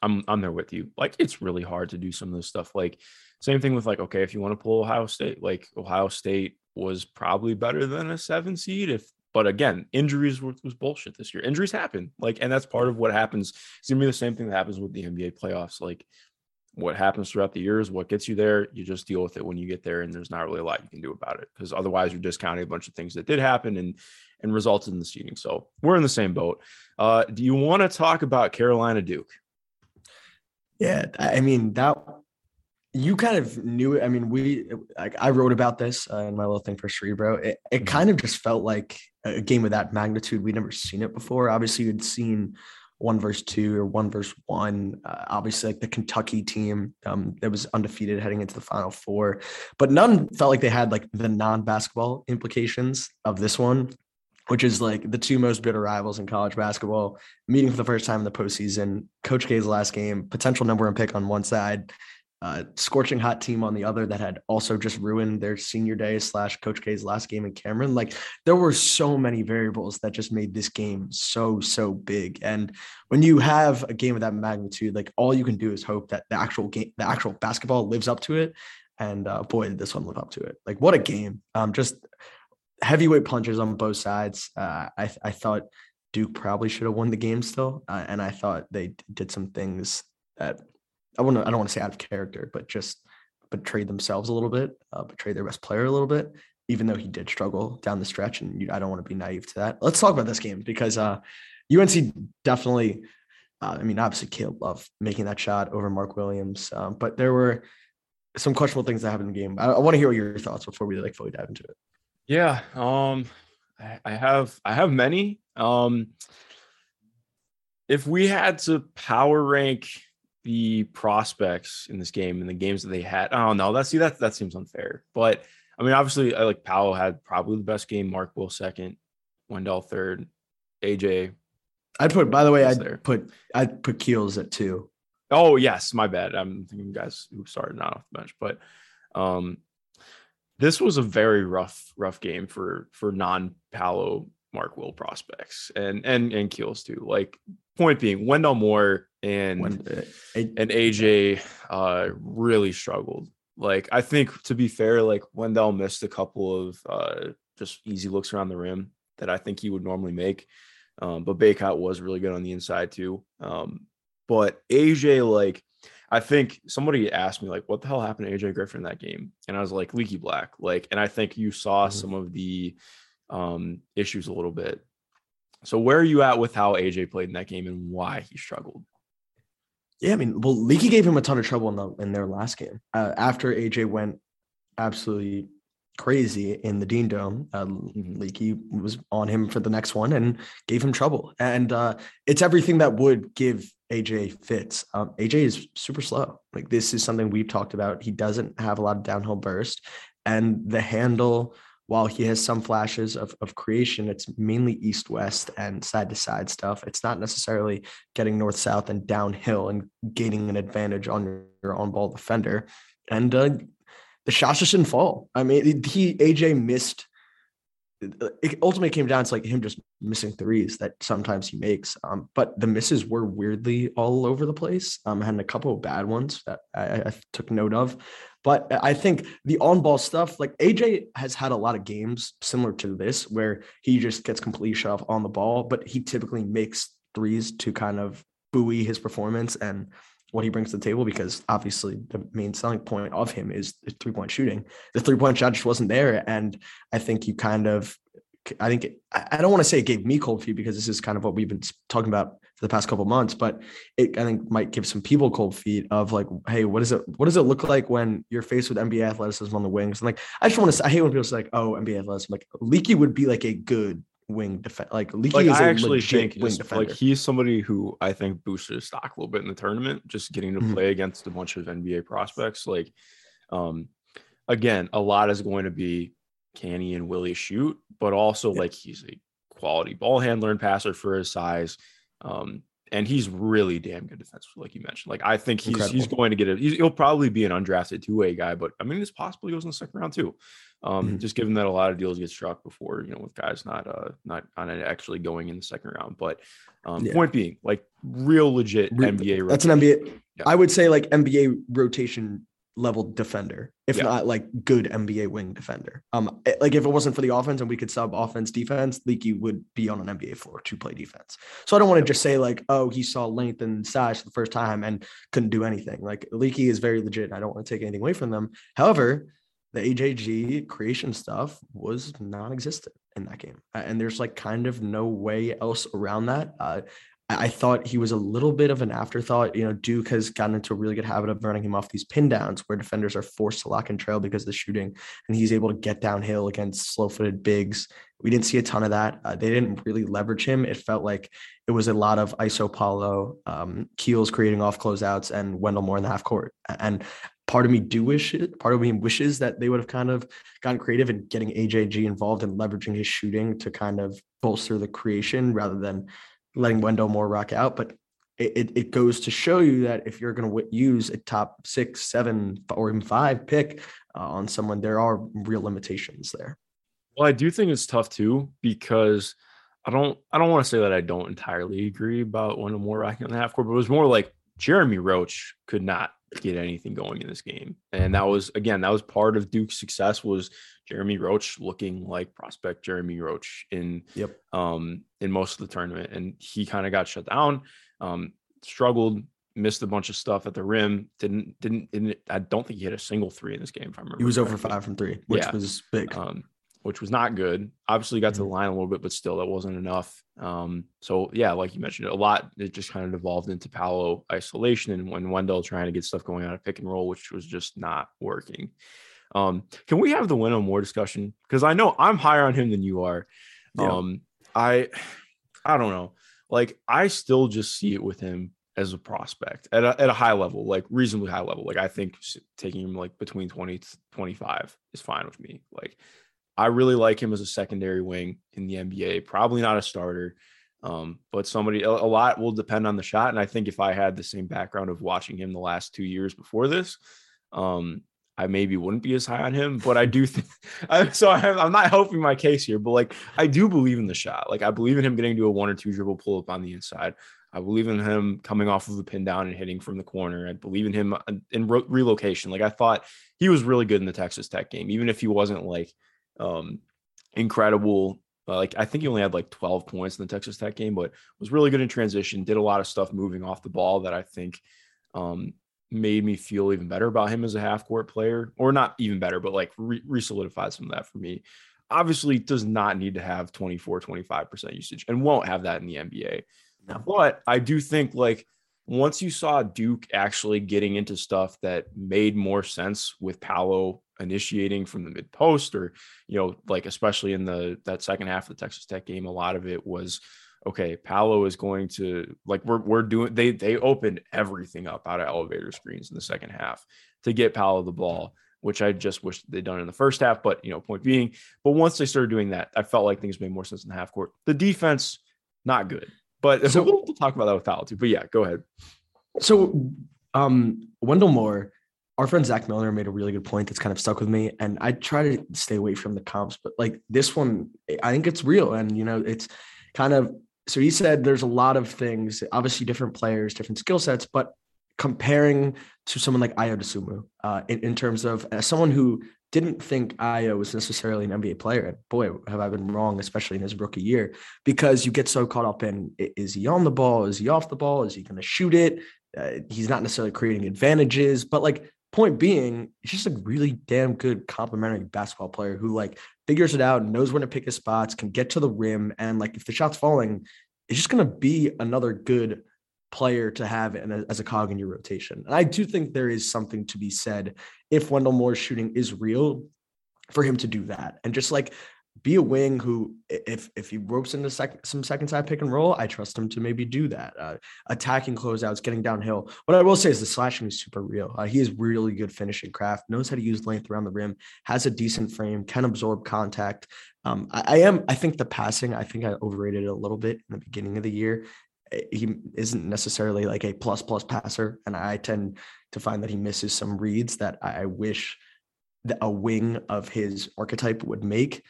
I'm I'm there with you. Like it's really hard to do some of this stuff. Like same thing with like, okay, if you want to pull Ohio State, like Ohio State was probably better than a seven seed. If, but again, injuries was, was bullshit this year. Injuries happen, like, and that's part of what happens. It's gonna be the same thing that happens with the NBA playoffs. Like, what happens throughout the years, what gets you there, you just deal with it when you get there, and there's not really a lot you can do about it because otherwise you're discounting a bunch of things that did happen and and resulted in the seeding. So we're in the same boat. Uh, do you want to talk about Carolina Duke? Yeah, I mean that you kind of knew it. I mean, we like I wrote about this uh, in my little thing for Cerebro. It, it mm-hmm. kind of just felt like a game of that magnitude. We'd never seen it before. Obviously, you'd seen one versus two or one versus one. Uh, obviously, like the Kentucky team um, that was undefeated heading into the Final Four, but none felt like they had like the non-basketball implications of this one, which is like the two most bitter rivals in college basketball meeting for the first time in the postseason. Coach K's last game, potential number one pick on one side, uh, scorching hot team on the other that had also just ruined their senior day slash Coach K's last game in Cameron. Like there were so many variables that just made this game so so big. And when you have a game of that magnitude, like all you can do is hope that the actual game, the actual basketball lives up to it. And uh, boy, did this one live up to it. Like what a game! Um, just heavyweight punches on both sides. Uh, I I thought Duke probably should have won the game still, uh, and I thought they did some things that I to I don't want to say out of character, but just betrayed themselves a little bit, uh, betrayed their best player a little bit, even though he did struggle down the stretch. And you, I don't want to be naive to that. Let's talk about this game because uh, UNC definitely. Uh, I mean, obviously, Caleb Love making that shot over Mark Williams, um, but there were some questionable things that happened in the game. I, I want to hear your thoughts before we like fully dive into it. Yeah, um, I, I have I have many. Um, if we had to power rank the prospects in this game and the games that they had. Oh no, that see that that seems unfair. But I mean, obviously, I like Paolo had probably the best game. Mark Will second, Wendell third, AJ. I'd put. By the way, I'd there. put. I'd put Keels at two. Oh yes, my bad. I'm thinking guys who started not off the bench, but um, this was a very rough, rough game for for non Paolo Mark Will prospects and and and Keels too. Like point being, Wendell Moore and when, uh, and AJ uh, really struggled. Like I think to be fair, like Wendell missed a couple of uh, just easy looks around the rim that I think he would normally make. Um, but Bacot was really good on the inside too. Um, but AJ, like I think somebody asked me like, what the hell happened to AJ Griffin in that game? And I was like, Leaky Black. Like, and I think you saw mm-hmm. some of the um, issues a little bit. So where are you at with how AJ played in that game and why he struggled? Yeah, I mean, well, Leaky gave him a ton of trouble in the in their last game. Uh, after AJ went absolutely crazy in the Dean Dome, uh, mm-hmm. Leaky was on him for the next one and gave him trouble. And uh, it's everything that would give AJ fits. Um, AJ is super slow. Like this is something we've talked about. He doesn't have a lot of downhill burst, and the handle while he has some flashes of, of creation, it's mainly east west and side to side stuff. It's not necessarily getting north south and downhill and gaining an advantage on your on ball defender. And uh, the shots just didn't fall. I mean, he AJ missed. It ultimately came down to like him just missing threes that sometimes he makes. Um, but the misses were weirdly all over the place. Um, had a couple of bad ones that I, I took note of. But I think the on ball stuff, like AJ has had a lot of games similar to this where he just gets completely shut off on the ball, but he typically makes threes to kind of buoy his performance and what he brings to the table because obviously the main selling point of him is three point shooting. The three point shot just wasn't there. And I think you kind of, I think, it, I don't want to say it gave me cold feet because this is kind of what we've been talking about for the past couple months, but it I think might give some people cold feet of like, hey, what is it? What does it look like when you're faced with NBA athleticism on the wings? And like, I just want to, I hate when people say like, oh, NBA athleticism. Like, Leaky would be like a good wing defender. Like Leaky like, is I actually think wing defender. Like he's somebody who I think boosted his stock a little bit in the tournament, just getting to mm-hmm. play against a bunch of NBA prospects. Like, um, again, a lot is going to be can he and Willie shoot, but also yeah. like he's a quality ball handler and passer for his size. Um, and he's really damn good defensively, like you mentioned. Like I think he's Incredible. he's going to get it. He'll probably be an undrafted two way guy, but I mean, it's possible he goes in the second round too. Um, mm-hmm. Just given that a lot of deals get struck before, you know, with guys not uh not not actually going in the second round. But um, yeah. point being, like real legit Re- NBA. That's an NBA. Yeah. I would say like NBA rotation level defender, if Yeah. not like good NBA wing defender. Um, eh, like if it wasn't for the offense and we could sub offense defense, Leaky would be on an NBA floor to play defense. So I don't want to just say like, oh, he saw length and size for the first time and couldn't do anything. Like Leaky is very legit. I don't want to take anything away from them. However, the AJG creation stuff was non-existent in that game, and there's like kind of no way else around that. Uh, I thought he was a little bit of an afterthought. You know, Duke has gotten into a really good habit of running him off these pin downs where defenders are forced to lock and trail because of the shooting, and he's able to get downhill against slow footed bigs. We didn't see a ton of that. Uh, they didn't really leverage him. It felt like it was a lot of ISO Paolo, um, Keels creating off closeouts, and Wendell Moore in the half court. And part of me do wish it, part of me wishes that they would have kind of gotten creative in getting AJG involved and leveraging his shooting to kind of bolster the creation rather than letting Wendell Moore rock out. But it, it, goes to show you that if you're going to use a top six, seven, or even five pick uh, on someone, there are real limitations there. Well, I do think it's tough too because I don't I don't want to say that I don't entirely agree about Wendell Moore racking on the half court, but it was more like Jeremy Roach could not get anything going in this game. And that was again, that was part of Duke's success was Jeremy Roach looking like prospect Jeremy Roach in Yep. um in most of the tournament. And he kind of got shut down, um, struggled, missed a bunch of stuff at the rim, didn't didn't, didn't I don't think he hit a single three in this game, if I remember. He was over five from three, which Yeah. was big. um, which was not good. Obviously, got to the Mhm. line a little bit, but still, that wasn't enough. Um, so yeah, like you mentioned, a lot it just kind of devolved into Paolo isolation and when Wendell trying to get stuff going on a pick and roll, which was just not working. Um, can we have the Wendell Moore discussion? Because I know I'm higher on him than you are. Yeah. Um, I I don't know. Like I still just see it with him as a prospect at a, at a high level, like reasonably high level. Like I think taking him like between 20 to 25 is fine with me. Like I really like him as a secondary wing in the NBA, probably not a starter. Um, but somebody a, a lot will depend on the shot. And I think if I had the same background of watching him the last two years before this, um, I maybe wouldn't be as high on him, but I do think so. I'm, not helping my case here, but like I do believe in the shot. Like I believe in him getting to a one or two dribble pull up on the inside. I believe in him coming off of the pin down and hitting from the corner. I believe in him uh, in ro- relocation. Like I thought he was really good in the Texas Tech game, even if he wasn't like um incredible. Uh, like I think he only had like 12 points in the Texas Tech game, but was really good in transition. Did a lot of stuff moving off the ball that I think um made me feel even better about him as a half court player, or not even better, but like re solidified some of that for me. Obviously, does not need to have 24, 25% usage and won't have that in the NBA. No. But I do think like once you saw Duke actually getting into stuff that made more sense with Paolo initiating from the mid post, or you know, like especially in the that second half of the Texas Tech game, a lot of it was okay, Paolo is going to like we're we're doing they they opened everything up out of elevator screens in the second half to get Paolo the ball, which I just wish they'd done in the first half. But you know, point being, but once they started doing that, I felt like things made more sense in the half court. The defense, not good. But So- we'll, we'll talk about that with Paolo too. But yeah, go ahead. So, um, Wendell Moore, our friend Zach Miller made a really good point that's kind of stuck with me, and I try to stay away from the comps, but like this one, I think it's real, and you know, it's kind of. So he said there's a lot of things, obviously different players, different skill sets, but comparing to someone like Ayo Dosunmu, uh, in, in terms of as someone who didn't think Ayo was necessarily an NBA player, and boy, have I been wrong, especially in his rookie year, because you get so caught up in is he on the ball, is he off the ball, is he going to shoot it? uh, he's not necessarily creating advantages, but like point being, he's just a really damn good complementary basketball player who like figures it out, knows when to pick his spots, can get to the rim, and like if the shot's falling, it's just gonna be another good player to have a, as a cog in your rotation. And I do think there is something to be said if Wendell Moore's shooting is real for him to do that and just like be a wing who if if he ropes into sec- some second side pick and roll, I trust him to maybe do that. Uh, attacking closeouts, getting downhill. What I will say is the slashing is super real. Uh, he has really good finishing craft, knows how to use length around the rim, has a decent frame, can absorb contact. Um, I, I am, I think the passing, I think I overrated it a little bit in the beginning of the year. He isn't necessarily like a plus plus passer, and I tend to find that he misses some reads that I, I wish that a wing of his archetype would make.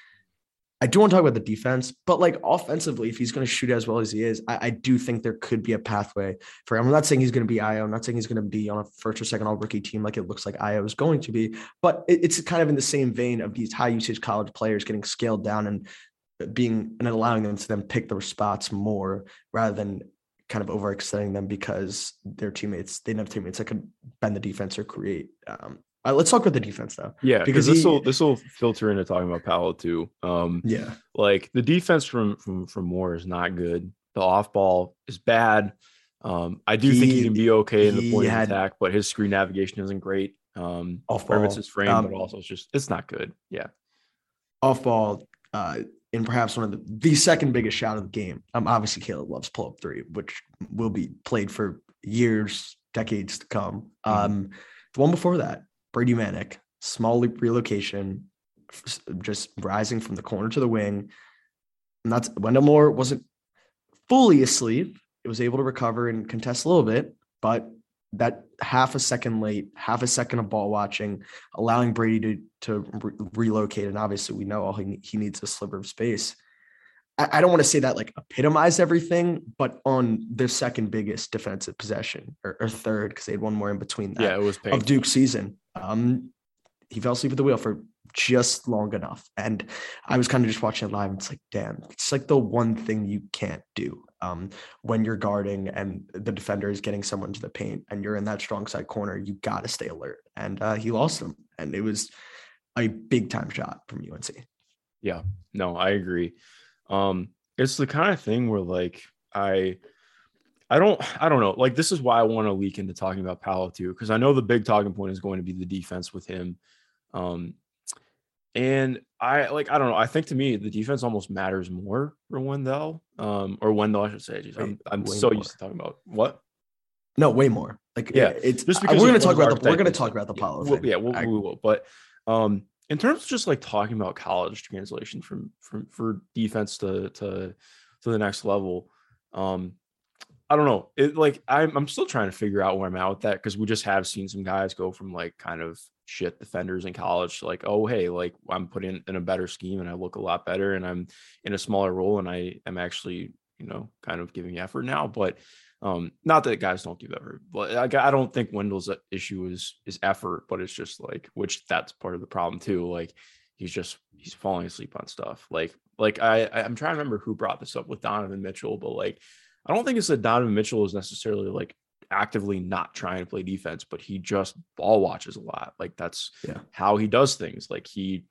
I do want to talk about the defense, but like offensively, if he's going to shoot as well as he is, I, I, do think there could be a pathway for him. I'm not saying he's going to be Ayo. I'm not saying he's going to be on a first or second all rookie team like it looks like Ayo is going to be, but it, it's kind of in the same vein of these high usage college players getting scaled down and being and allowing them to then pick their spots more rather than kind of overextending them because their teammates, they didn't have teammates that could bend the defense or create um, uh, let's talk about the defense though. Yeah, because this will this will filter into talking about Paolo too. Um, yeah, like the defense from from from Moore is not good. The off ball is bad. Um, I do he, think he can be okay in the point of attack, but his screen navigation isn't great. Um, off ball, it's his frame, um, but also it's just it's not good. Yeah, off ball. Uh, in perhaps one of the the second biggest shot of the game. Um, obviously Caleb Love's pull up three, which will be played for years, decades to come. Mm-hmm. Um, the one before that, Brady Manek, small relocation, just rising from the corner to the wing. And that's Wendell Moore wasn't fully asleep. It was able to recover and contest a little bit, but that half a second late, half a second of ball watching, allowing Brady to to re- relocate, and obviously we know all he, he needs a sliver of space. I, don't want to say that like epitomized everything, but on their second biggest defensive possession or, or third because they had one more in between that. Yeah, it was painful. of Duke season. Um, he fell asleep at the wheel for just long enough. And I was kind of just watching it live. And it's like, damn, it's like the one thing you can't do um, when you're guarding and the defender is getting someone to the paint and you're in that strong side corner. You got to stay alert. And uh, he lost them. And it was a big time shot from UNC. Yeah, no, I agree. Um, it's the kind of thing where like I I don't I don't know. Like this is why I want to leak into talking about Paolo too, because I know the big talking point is going to be the defense with him. Um and I like I don't know. I think to me the defense almost matters more for Wendell. Um or Wendell, I should say. Jeez, I'm, I'm so more. used to talking about what? No, way more. Like yeah, it's just because we're gonna talk about the we're gonna talk about the Paolo. Yeah, we'll, yeah we'll, we will. But um in terms of just like talking about college translation from from for defense to to to the next level, um I don't know. It like I'm I'm still trying to figure out where I'm at with that because we just have seen some guys go from like kind of shit defenders in college to like, oh hey, like I'm put in, in a better scheme and I look a lot better and I'm in a smaller role and I am actually, you know, kind of giving effort now. But um, not that guys don't give effort, but I, I don't think Wendell's issue is is effort, but it's just like which that's part of the problem too. Like he's just he's falling asleep on stuff. Like like I I'm trying to remember who brought this up with Donovan Mitchell, but like I don't think it's that Donovan Mitchell is necessarily like actively not trying to play defense, but he just ball watches a lot. Like that's yeah. how he does things. Like he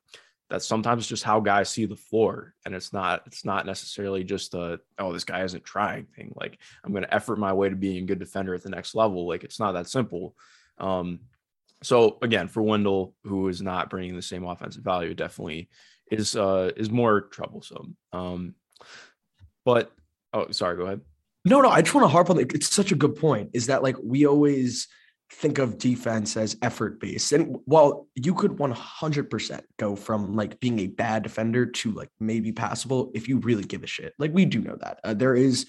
that's sometimes just how guys see the floor. And it's not it's not necessarily just a oh, this guy isn't trying thing. Like I'm gonna effort my way to being a good defender at the next level. Like it's not that simple. Um so again, for Wendell, who is not bringing the same offensive value, definitely is uh is more troublesome. Um but oh sorry, go ahead. No, no, I just want to harp on it. It's such a good point. Is that like we always think of defense as effort based. And while you could 100% go from like being a bad defender to like maybe passable if you really give a shit. Like we do know that. Uh, there is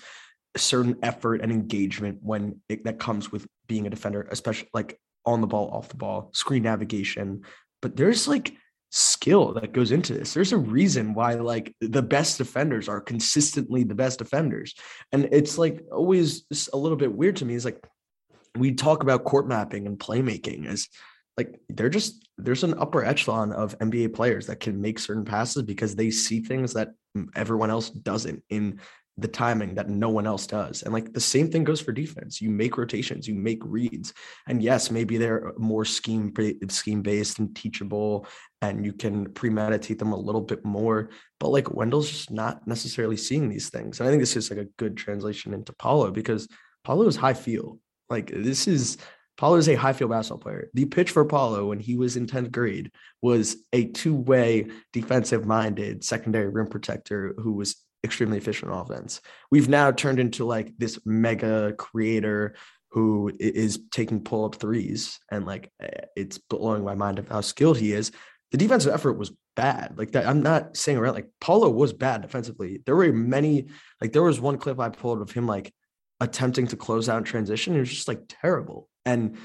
a certain effort and engagement when it, that comes with being a defender, especially like on the ball, off the ball, screen navigation. But there's like skill that goes into this. There's a reason why like the best defenders are consistently the best defenders. And it's like always a little bit weird to me is like we talk about court mapping and playmaking as like they're just there's an upper echelon of NBA players that can make certain passes because they see things that everyone else doesn't in the timing that no one else does. And like the same thing goes for defense. You make rotations, you make reads. And yes, maybe they're more scheme scheme based and teachable and you can premeditate them a little bit more. But like Wendell's just not necessarily seeing these things. And I think this is like a good translation into Paolo because Paolo is high feel. Like this is Paolo is a high feel basketball player. The pitch for Paolo when he was in 10th grade was a two-way defensive minded secondary rim protector who was extremely efficient on offense. We've now turned into like this mega creator who is taking pull-up threes and like eh, it's blowing my mind of how skilled he is. The defensive effort was bad. Like that, I'm not saying around like Paolo was bad defensively. There were many, like there was one clip I pulled of him like attempting to close out transition. It was just like terrible. And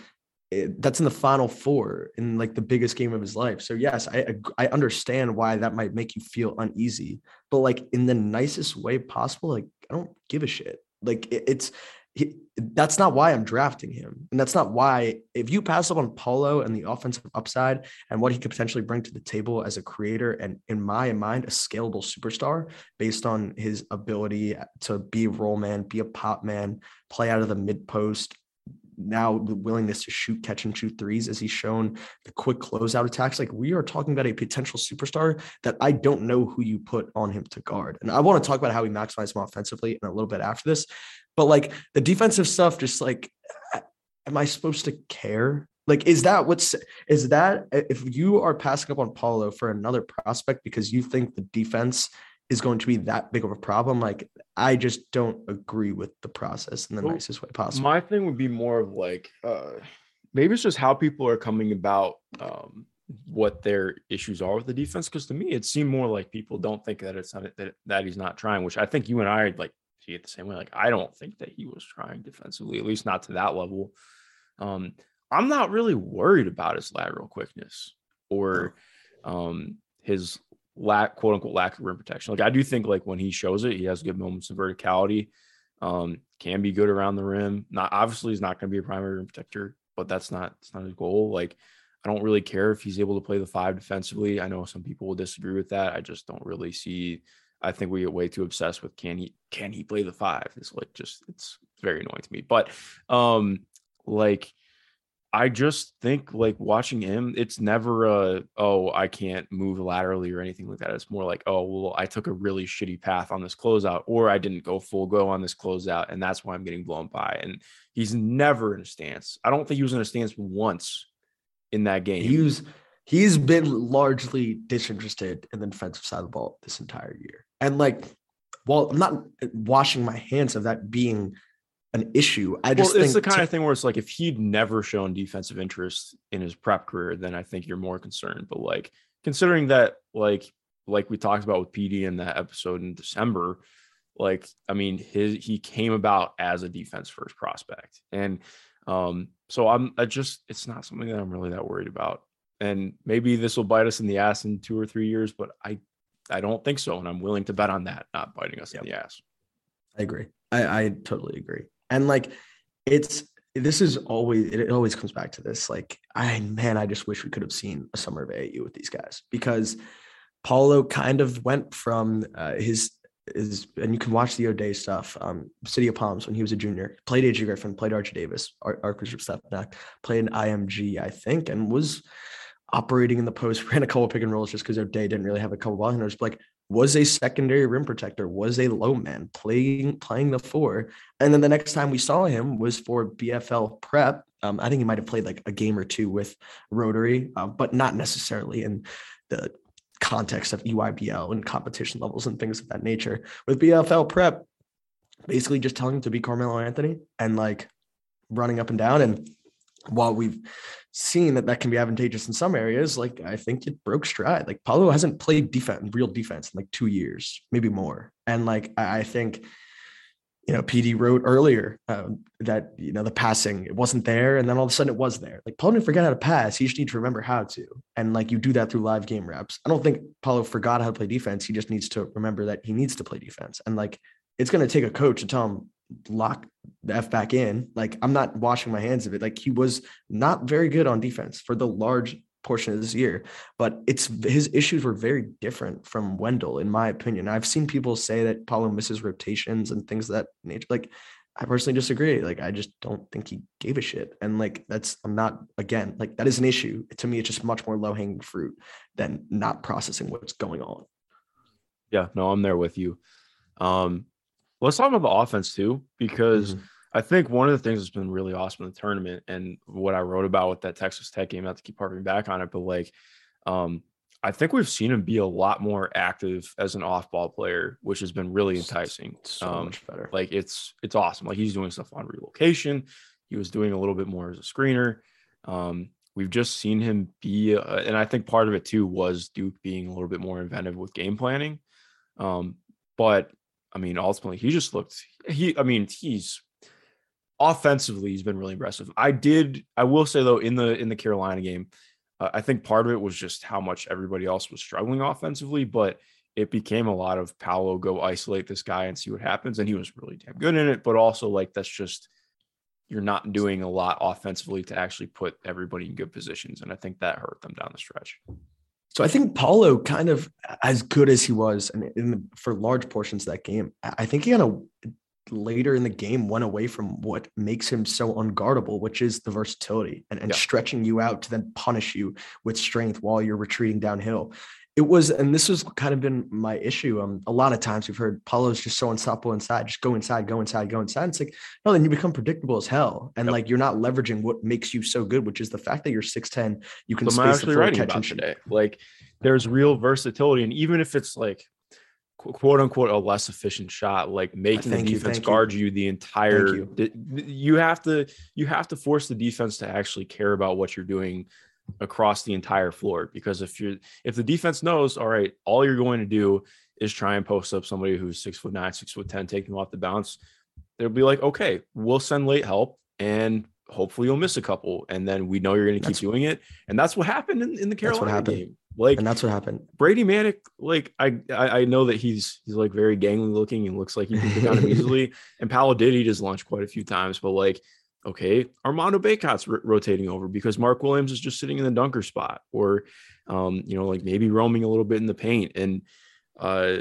it, that's in the final four in like the biggest game of his life. So yes, I I understand why that might make you feel uneasy, but like in the nicest way possible. Like I don't give a shit. Like it, it's he, that's not why I'm drafting him, and that's not why if you pass up on Paolo and the offensive upside and what he could potentially bring to the table as a creator and in my mind a scalable superstar based on his ability to be a role man, be a pop man, play out of the mid post, now the willingness to shoot, catch and shoot threes as he's shown the quick closeout attacks. Like we are talking about a potential superstar that I don't know who you put on him to guard. And I want to talk about how we maximize him offensively in a little bit after this. But like the defensive stuff, just like, am I supposed to care? Like, is that what's is that if you are passing up on Paolo for another prospect because you think the defense is going to be that big of a problem. Like I just don't agree with the process in the well, nicest way possible. My thing would be more of like uh maybe it's just how people are coming about um what their issues are with the defense. Cause to me it seemed more like people don't think that it's not that, that he's not trying, which I think you and I are like see it the same way. Like I don't think that he was trying defensively, at least not to that level. Um I'm not really worried about his lateral quickness or um his lack quote unquote lack of rim protection. Like I do think like when he shows it, he has good moments of verticality. Um, can be good around the rim. Not obviously he's not going to be a primary rim protector, but that's not that's not his goal. Like I don't really care if he's able to play the five defensively. I know some people will disagree with that. I just don't really see. I think we get way too obsessed with can he can he play the five? It's like just it's very annoying to me. But um like I just think like watching him, it's never a oh I can't move laterally or anything like that. It's more like oh well I took a really shitty path on this closeout or I didn't go full go on this closeout and that's why I'm getting blown by. And he's never in a stance. I don't think he was in a stance once in that game. He's he's been largely disinterested in the defensive side of the ball this entire year. And like, well, I'm not washing my hands of that being an issue. I just well, it's the kind t- of thing where it's like if he'd never shown defensive interest in his prep career, then I think you're more concerned. But like considering that, like like we talked about with PD in that episode in December, like I mean, his he came about as a defense first prospect, and um, so I'm I just it's not something that I'm really that worried about. And maybe this will bite us in the ass in two or three years, but I I don't think so, and I'm willing to bet on that not biting us yep. in the ass. I agree. I, I totally agree. And like it's this is always it always comes back to this. Like, I man, I just wish we could have seen a summer of AAU with these guys because Paolo kind of went from uh, his is and you can watch the O'Dea stuff. Um, City of Palms when he was a junior, played AJ Griffin, played Archie Davis, Ar- Archbishop Stepinac, played IMG, I think, and was operating in the post, ran a couple pick and rolls just because O'Dea didn't really have a couple ball handlers. Like was a secondary rim protector, was a low man playing playing the four. And then the next time we saw him was for BFL prep. Um, I think he might have played like a game or two with Rotary, uh, but not necessarily in the context of EYBL and competition levels and things of that nature. With BFL prep, basically just telling him to be Carmelo Anthony and like running up and down. And while we've seen that that can be advantageous in some areas, like I think it broke stride. Like Paolo hasn't played defense, real defense in like two years, maybe more. And like I, I think, you know, PD wrote earlier um, that you know the passing it wasn't there, and then all of a sudden it was there. Like Paolo didn't forget how to pass; he just needs to remember how to. And like you do that through live game reps. I don't think Paolo forgot how to play defense. He just needs to remember that he needs to play defense. And like it's going to take a coach to tell him lock the F back in. Like I'm not washing my hands of it. Like he was not very good on defense for the large portion of this year, but it's his issues were very different from Wendell, in my opinion. I've seen people say that Paolo misses rotations and things of that nature. Like I personally disagree. Like I just don't think he gave a shit. And like that's I'm not again, like that is an issue. To me, it's just much more low-hanging fruit than not processing what's going on. Yeah, no, I'm there with you. Um, let's talk about the offense too, because mm-hmm. I think one of the things that's been really awesome in the tournament and what I wrote about with that Texas Tech game, not to keep harping back on it, but like, um, I think we've seen him be a lot more active as an off-ball player, which has been really enticing. So um, much better. Like it's it's awesome. Like he's doing stuff on relocation. He was doing a little bit more as a screener. Um, we've just seen him be, uh, and I think part of it too was Duke being a little bit more inventive with game planning. Um, but I mean, ultimately, he just looked. He, I mean, he's offensively, he's been really impressive. I did, I will say though, in the in the Carolina game, uh, I think part of it was just how much everybody else was struggling offensively, but it became a lot of Paolo go isolate this guy and see what happens, and he was really damn good in it. But also, like that's just you're not doing a lot offensively to actually put everybody in good positions, and I think that hurt them down the stretch. So I think Paolo kind of as good as he was, and the, for large portions of that game, I think he kind of later in the game went away from what makes him so unguardable, which is the versatility and, and yeah. stretching you out to then punish you with strength while you're retreating downhill. It was, and this has kind of been my issue. Um, a lot of times we've heard Paolo's just so unstoppable inside, just go inside, go inside, go inside. It's like, no, then you become predictable as hell. And yep. like you're not leveraging what makes you so good, which is the fact that you're 6'10, you can so space the floor, catch and today. Like there's real versatility. And even if it's like quote unquote a less efficient shot like making the defense you, guard you. you. the entire you. you have to you have to force the defense to actually care about what you're doing across the entire floor because if you're if the defense knows all right all you're going to do is try and post up somebody who's six foot nine six foot ten take them off the bounce they'll be like okay we'll send late help and hopefully you'll miss a couple and then we know you're going to keep doing it and that's what happened in, in the carolina game like, and that's what happened. Brady Manek, like I, I, I know that he's he's like very gangly looking and looks like he can get down him easily. And Paolo did eat his lunch quite a few times, but like, okay, Armando Bacot's r- rotating over because Mark Williams is just sitting in the dunker spot, or, um, you know, like maybe roaming a little bit in the paint. And, uh,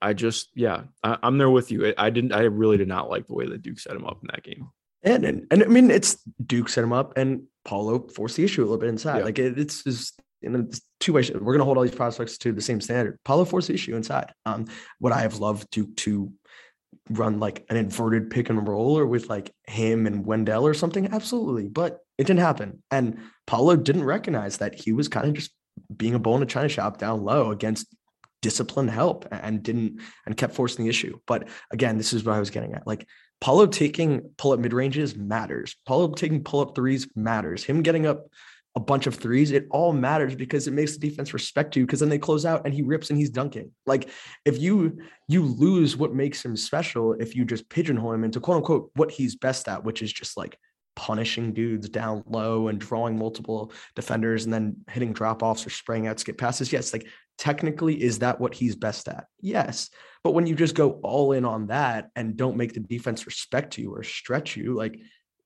I just, yeah, I, am there with you. I, I didn't, I really did not like the way that Duke set him up in that game. And, and, and I mean, it's Duke set him up and Paolo forced the issue a little bit inside. Yeah. Like it, it's just in two ways. We're going to hold all these prospects to the same standard. Paolo forced the issue inside. Um, would I have loved to to run like an inverted pick and roll or with like him and Wendell or something? Absolutely, but it didn't happen. And Paolo didn't recognize that he was kind of just being a bull in a china shop down low against disciplined help and didn't and kept forcing the issue. But again, this is what I was getting at. Like Paolo taking pull up mid ranges matters. Paolo taking pull up threes matters. Him getting up a bunch of threes, it all matters because it makes the defense respect you because then they close out and he rips and he's dunking. Like if you you lose what makes him special if you just pigeonhole him into quote unquote what he's best at, which is just like punishing dudes down low and drawing multiple defenders and then hitting drop offs or spraying out skip passes. Yes, like technically, is that what he's best at? Yes. But when you just go all in on that and don't make the defense respect you or stretch you, like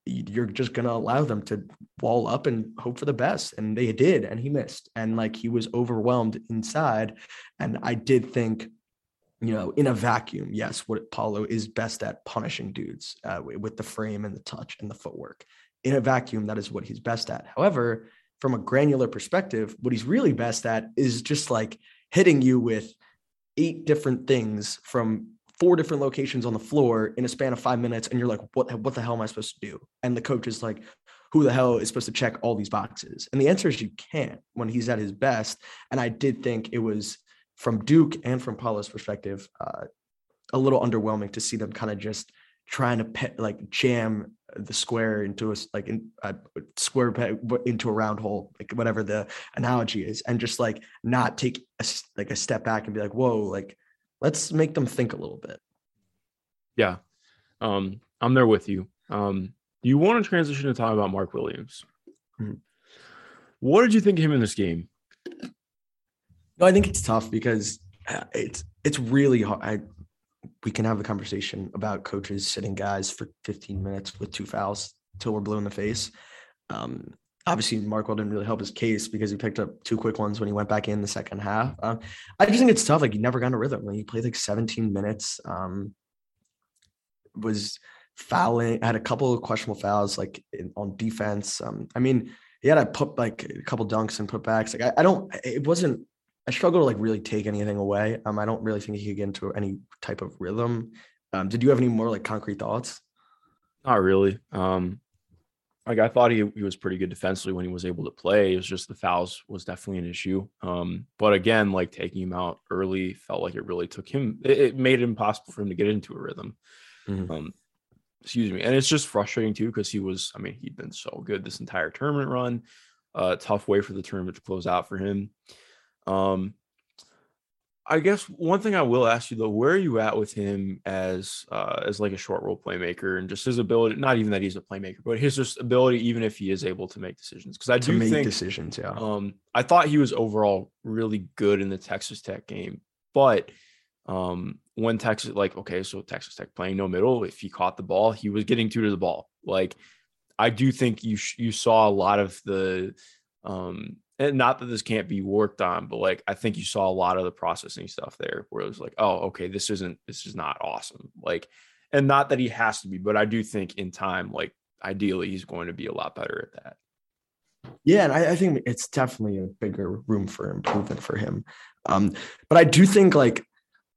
you're just going to allow them to wall up and hope for the best. And they did, and he missed. And like he was overwhelmed inside. And I did think, you know, in a vacuum, yes, what Paolo is best at punishing dudes uh, with the frame and the touch and the footwork. In a vacuum, that is what he's best at. However, from a granular perspective, what he's really best at is just like hitting you with eight different things from four different locations on the floor in a span of five minutes, and you're like, what, what the hell am I supposed to do? And the coach is like, who the hell is supposed to check all these boxes? And the answer is you can't when he's at his best. And I did think it was from Duke and from Paolo's perspective, uh, a little underwhelming to see them kind of just trying to pet, like jam the square into a like in, a square into a round hole, like whatever the analogy is, and just like not take a, like a step back and be like, whoa, like let's make them think a little bit. Yeah. Um, I'm there with you. Um, do you want to transition to talk about Mark Williams? Mm-hmm. What did you think of him in this game? No, I think it's tough because uh, it's it's really hard. I, we can have a conversation about coaches sitting guys for 15 minutes with two fouls till we're blue in the face. Um, obviously Markwell didn't really help his case because he picked up two quick ones when he went back in the second half. Um, I just think it's tough. Like he never got a rhythm. Like he played like 17 minutes. Um, was fouling. Had a couple of questionable fouls like in, on defense. Um, I mean, he had to put like a couple dunks and putbacks. Like I, I don't. It wasn't. I struggle to like really take anything away. Um, I don't really think he could get into any type of rhythm. Um, did you have any more like concrete thoughts? Not really. Um, like I thought he, he was pretty good defensively when he was able to play. It was just the fouls was definitely an issue. Um, but again, like taking him out early felt like it really took him. It, it made it impossible for him to get into a rhythm. Mm-hmm. Um, excuse me, and it's just frustrating too because he was. I mean, he'd been so good this entire tournament run. Uh, tough way for the tournament to close out for him. Um, I guess one thing I will ask you though, where are you at with him as uh, as like a short role playmaker and just his ability? Not even that he's a playmaker, but his just ability, even if he is able to make decisions. Because I to do make think decisions. Yeah. um, I thought he was overall really good in the Texas Tech game, but um, when Texas, like, okay, so Texas Tech playing no middle, if he caught the ball, he was getting two to the ball. Like, I do think you sh- you saw a lot of the um, and not that this can't be worked on, but like I think you saw a lot of the processing stuff there where it was like, oh, okay, this isn't this is not awesome. Like, and not that he has to be, but I do think in time, like ideally, he's going to be a lot better at that. Yeah, and I, I think it's definitely a bigger room for improvement for him. Um, but I do think like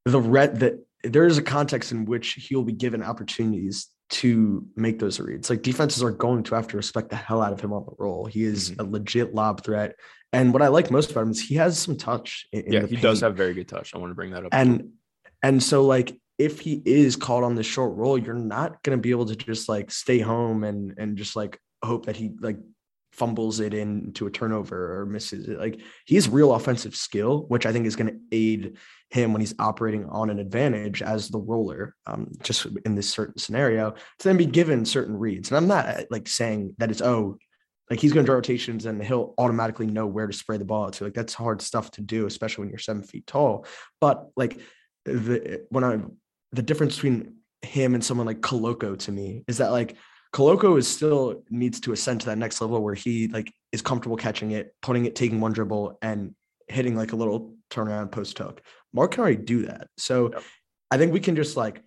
the red that there is a context in which he'll be given opportunities to make those reads. Like defenses are going to have to respect the hell out of him on the roll. He is Mhm. a legit lob threat. And what I like most about him is he has some touch. Yeah, he does have very good touch. I want to bring that up. and and so like if he is called on the short roll, you're not gonna be able to just like stay home and and just like hope that he like fumbles it into a turnover or misses it. Like he has real offensive skill, which I think is going to aid him when he's operating on an advantage as the roller, um, just in this certain scenario, to then be given certain reads. And I'm not uh, like saying that it's oh, like he's going to draw rotations and he'll automatically know where to spray the ball to. Like that's hard stuff to do, especially when you're seven feet tall. But like the when I the difference between him and someone like Koloko to me is that like Koloko is still needs to ascend to that next level where he like is comfortable catching it, putting it, taking one dribble, and hitting like a little turnaround post hook. Mark can already do that. So Yep. I think we can just like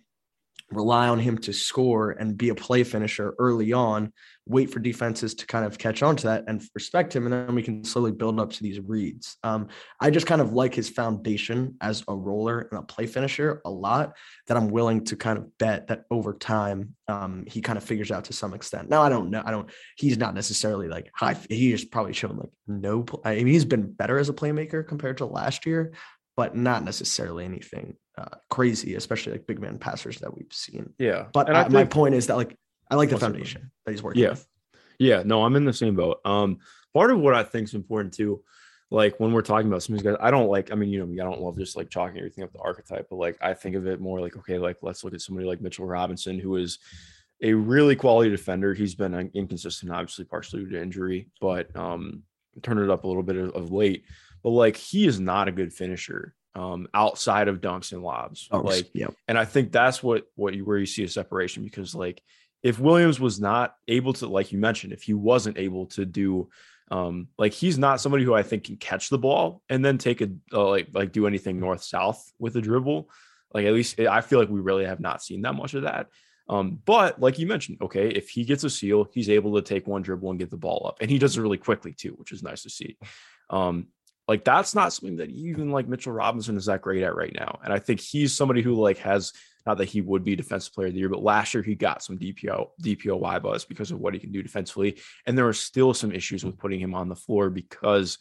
rely on him to score and be a play finisher early on, wait for defenses to kind of catch on to that and respect him. And then we can slowly build up to these reads. Um, I just kind of like his foundation as a roller and a play finisher a lot that I'm willing to kind of bet that over time um, he kind of figures out to some extent. Now, I don't know. I don't, he's not necessarily like high. He just probably shown like no, I mean, he's been better as a playmaker compared to last year, but not necessarily anything uh, crazy, especially like big man passers that we've seen. yeah, But I I, my point is that like I like the foundation that he's working Yeah. with. Yeah, no, I'm in the same boat. Um, part of what I think is important too, like when we're talking about some of these guys, I don't like, I mean, you know, I don't love just like chalking everything up the archetype, but like I think of it more like, okay, like let's look at somebody like Mitchell Robinson, who is a really quality defender. He's been uh, inconsistent, obviously, partially due to injury, but um, turned it up a little bit of, of late. But like he is not a good finisher um, outside of dunks and lobs. Oh, like yeah, and I think that's what what you where you see a separation because like if Williams was not able to, like you mentioned, if he wasn't able to do um like he's not somebody who I think can catch the ball and then take a uh, like like do anything north south with a dribble. Like at least I feel like we really have not seen that much of that. Um, but like you mentioned, okay, if he gets a seal, he's able to take one dribble and get the ball up, and he does it really quickly too, which is nice to see. Um, like that's not something that even like Mitchell Robinson is that great at right now. And I think he's somebody who like has not that he would be defensive player of the year, but last year he got some DPO DPOY buzz because of what he can do defensively. And there are still some issues with putting him on the floor because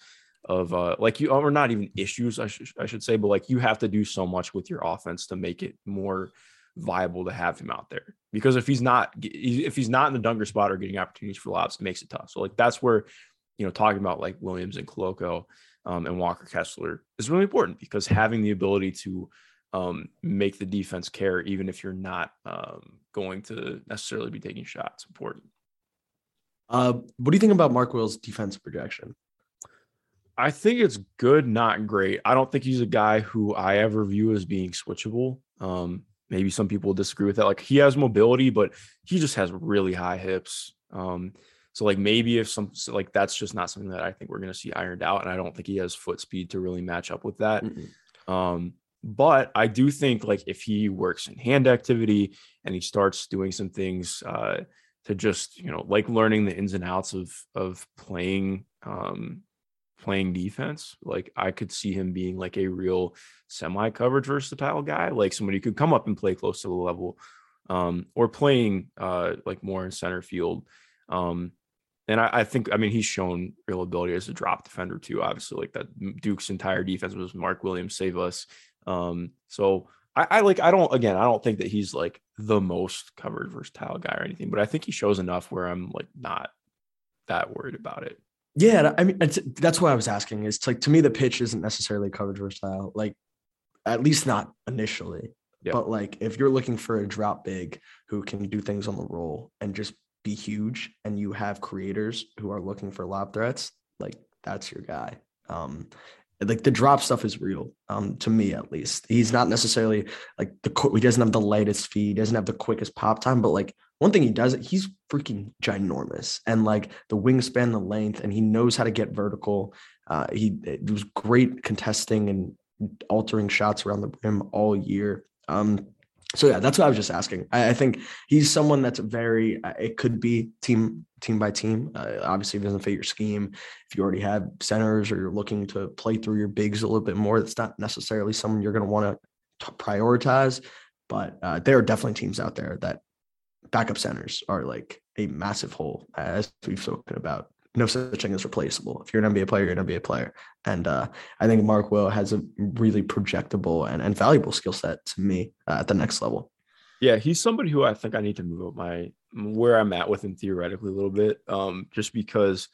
of uh like you or not even issues, I should I should say, but like you have to do so much with your offense to make it more viable to have him out there. Because if he's not if he's not in the dunker spot or getting opportunities for lobs, it makes it tough. So like that's where you know talking about like Williams and Koloko um, and Walker Kessler is really important because having the ability to um, make the defense care, even if you're not um, going to necessarily be taking shots, important. Uh, what do you think about Mark Will's defense projection? I think it's good, not great. I don't think he's a guy who I ever view as being switchable. Um, maybe some people disagree with that. Like he has mobility, but he just has really high hips. Um, so like maybe if some so like that's just not something that I think we're gonna see ironed out, and I don't think he has foot speed to really match up with that. Mm-mm. Um, but I do think like if he works in hand activity and he starts doing some things uh, to just you know like learning the ins and outs of of playing um, playing defense, like I could see him being like a real semi coverage versatile guy, like somebody who could come up and play close to the level, um, or playing uh, like more in center field. Um, and I, I think, I mean, he's shown real ability as a drop defender too. Obviously, like that Duke's entire defense was Mark Williams save us. Um, so I, I like, I don't, again, I don't think that he's like the most covered versatile guy or anything, but I think he shows enough where I'm like not that worried about it. Yeah, I mean it's, that's what I was asking. Is like to me the pitch isn't necessarily coverage versatile. Like at least not initially. Yeah. But like if you're looking for a drop big who can do things on the roll and just be huge, and you have creators who are looking for lob threats, like that's your guy. Um, like the drop stuff is real um to me at least. He's not necessarily like the he doesn't have the lightest feet he doesn't have the quickest pop time but like one thing he does he's freaking ginormous and like the wingspan the length and he knows how to get vertical. Uh he it was great contesting and altering shots around the rim all year. Um so yeah, that's what I was just asking. I, I think he's someone that's very. Uh, it could be team team by team. Uh, obviously, if it doesn't fit your scheme. If you already have centers or you're looking to play through your bigs a little bit more, that's not necessarily someone you're going to want to prioritize. But uh, there are definitely teams out there that backup centers are like a massive hole, as we've spoken about no such thing as replaceable. If you're an NBA player, you're an NBA player. And uh, I think Mark Will has a really projectable and, and valuable skill set to me uh, at the next level. Yeah, he's somebody who I think I need to move up my where I'm at with him theoretically a little bit. Um, just because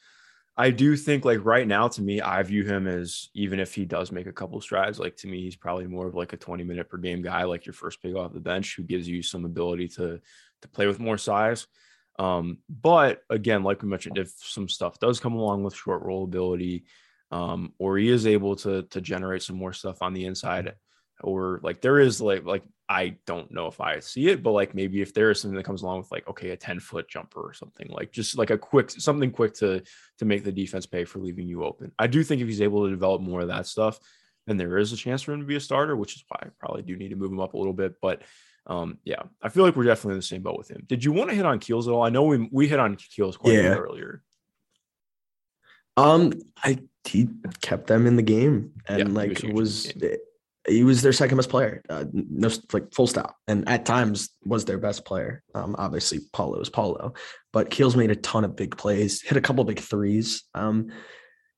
I do think like right now to me, I view him as even if he does make a couple strides, like to me, he's probably more of like a 20 minute per game guy, like your first pick off the bench, who gives you some ability to to play with more size. Um, but again, like we mentioned, if some stuff does come along with short roll ability, um, or he is able to to generate some more stuff on the inside, or like there is like like I don't know if I see it, but like maybe if there is something that comes along with like okay a 10 foot jumper or something like just like a quick something quick to to make the defense pay for leaving you open. I do think if he's able to develop more of that stuff, then there is a chance for him to be a starter, which is why I probably do need to move him up a little bit. But um, yeah, I feel like we're definitely in the same boat with him. Did you want to hit on Keels at all? I know we we hit on Keels quite yeah. a bit earlier. Um, I he kept them in the game and yeah, like was, was he was their second best player. Uh, no, like full stop. And at times was their best player. Um, obviously Paolo is Paolo, but Keels made a ton of big plays, hit a couple big threes. Um,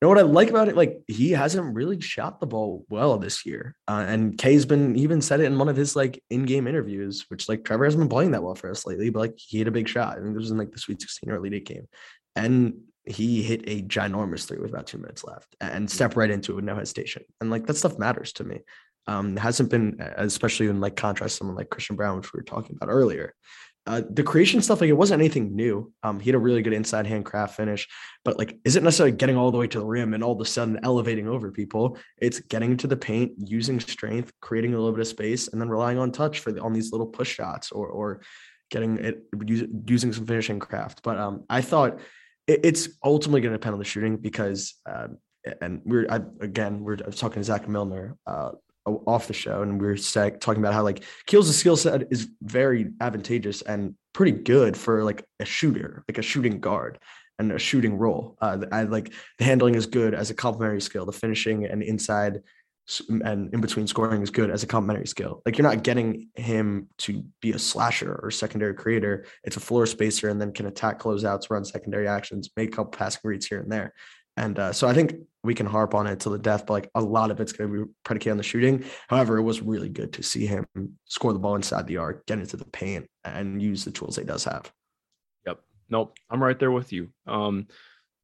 know what I like about it? Like he hasn't really shot the ball well this year. Uh, and Kay's been even said it in one of his like in-game interviews, which like Trevor hasn't been playing that well for us lately, but like he hit a big shot. I think it was in like the Sweet 16 or Elite Eight game. And he hit a ginormous three with about two minutes left and step right into it with no hesitation. And like that stuff matters to me. Um, hasn't been especially in like contrast someone like Christian Braun, which we were talking about earlier. Uh, the creation stuff, like it wasn't anything new. Um, he had a really good inside handcraft finish, but like, isn't necessarily getting all the way to the rim and all of a sudden elevating over people. It's getting into the paint, using strength, creating a little bit of space, and then relying on touch for the, on these little push shots or or getting it using some finishing craft. But um, I thought it, it's ultimately going to depend on the shooting because, uh, and we're I, again we're I was talking to Zach Milner uh, off the show and we were talking about how like Keels' skill set is very advantageous and pretty good for like a shooter, like a shooting guard and a shooting role. Uh, I like the handling is good as a complementary skill. The finishing and inside and in between scoring is good as a complementary skill. Like you're not getting him to be a slasher or secondary creator. It's a floor spacer and then can attack closeouts, run secondary actions, make a couple passing reads here and there. And uh, so I think we can harp on it to the death, but like a lot of it's going to be predicated on the shooting. However, it was really good to see him score the ball inside the arc, get into the paint, and use the tools he does have. Yep. Nope. I'm right there with you. Um,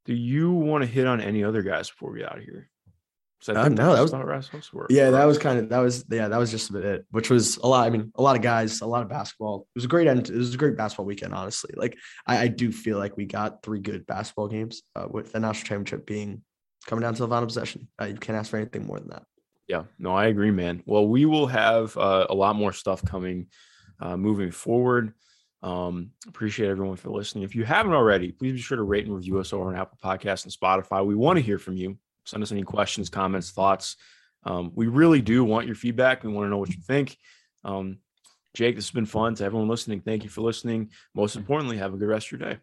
do you want to hit on any other guys before we get out of here? Uh, no, that was not Rasmus work. Yeah, that was kind of that was yeah, that was just a bit it, which was a lot. I mean, a lot of guys, a lot of basketball. It was a great end. It was a great basketball weekend, honestly. Like I, I do feel like we got three good basketball games uh, with the national championship being coming down to the final possession. Uh, you can't ask for anything more than that. Yeah, no, I agree, man. Well, we will have uh, a lot more stuff coming uh, moving forward. Um, appreciate everyone for listening. If you haven't already, please be sure to rate and review us over on Apple Podcasts and Spotify. We want to hear from you. Send us any questions, comments, thoughts. Um, we really do want your feedback. We want to know what you think. Um, Jake, this has been fun. To everyone listening, thank you for listening. Most importantly, have a good rest of your day.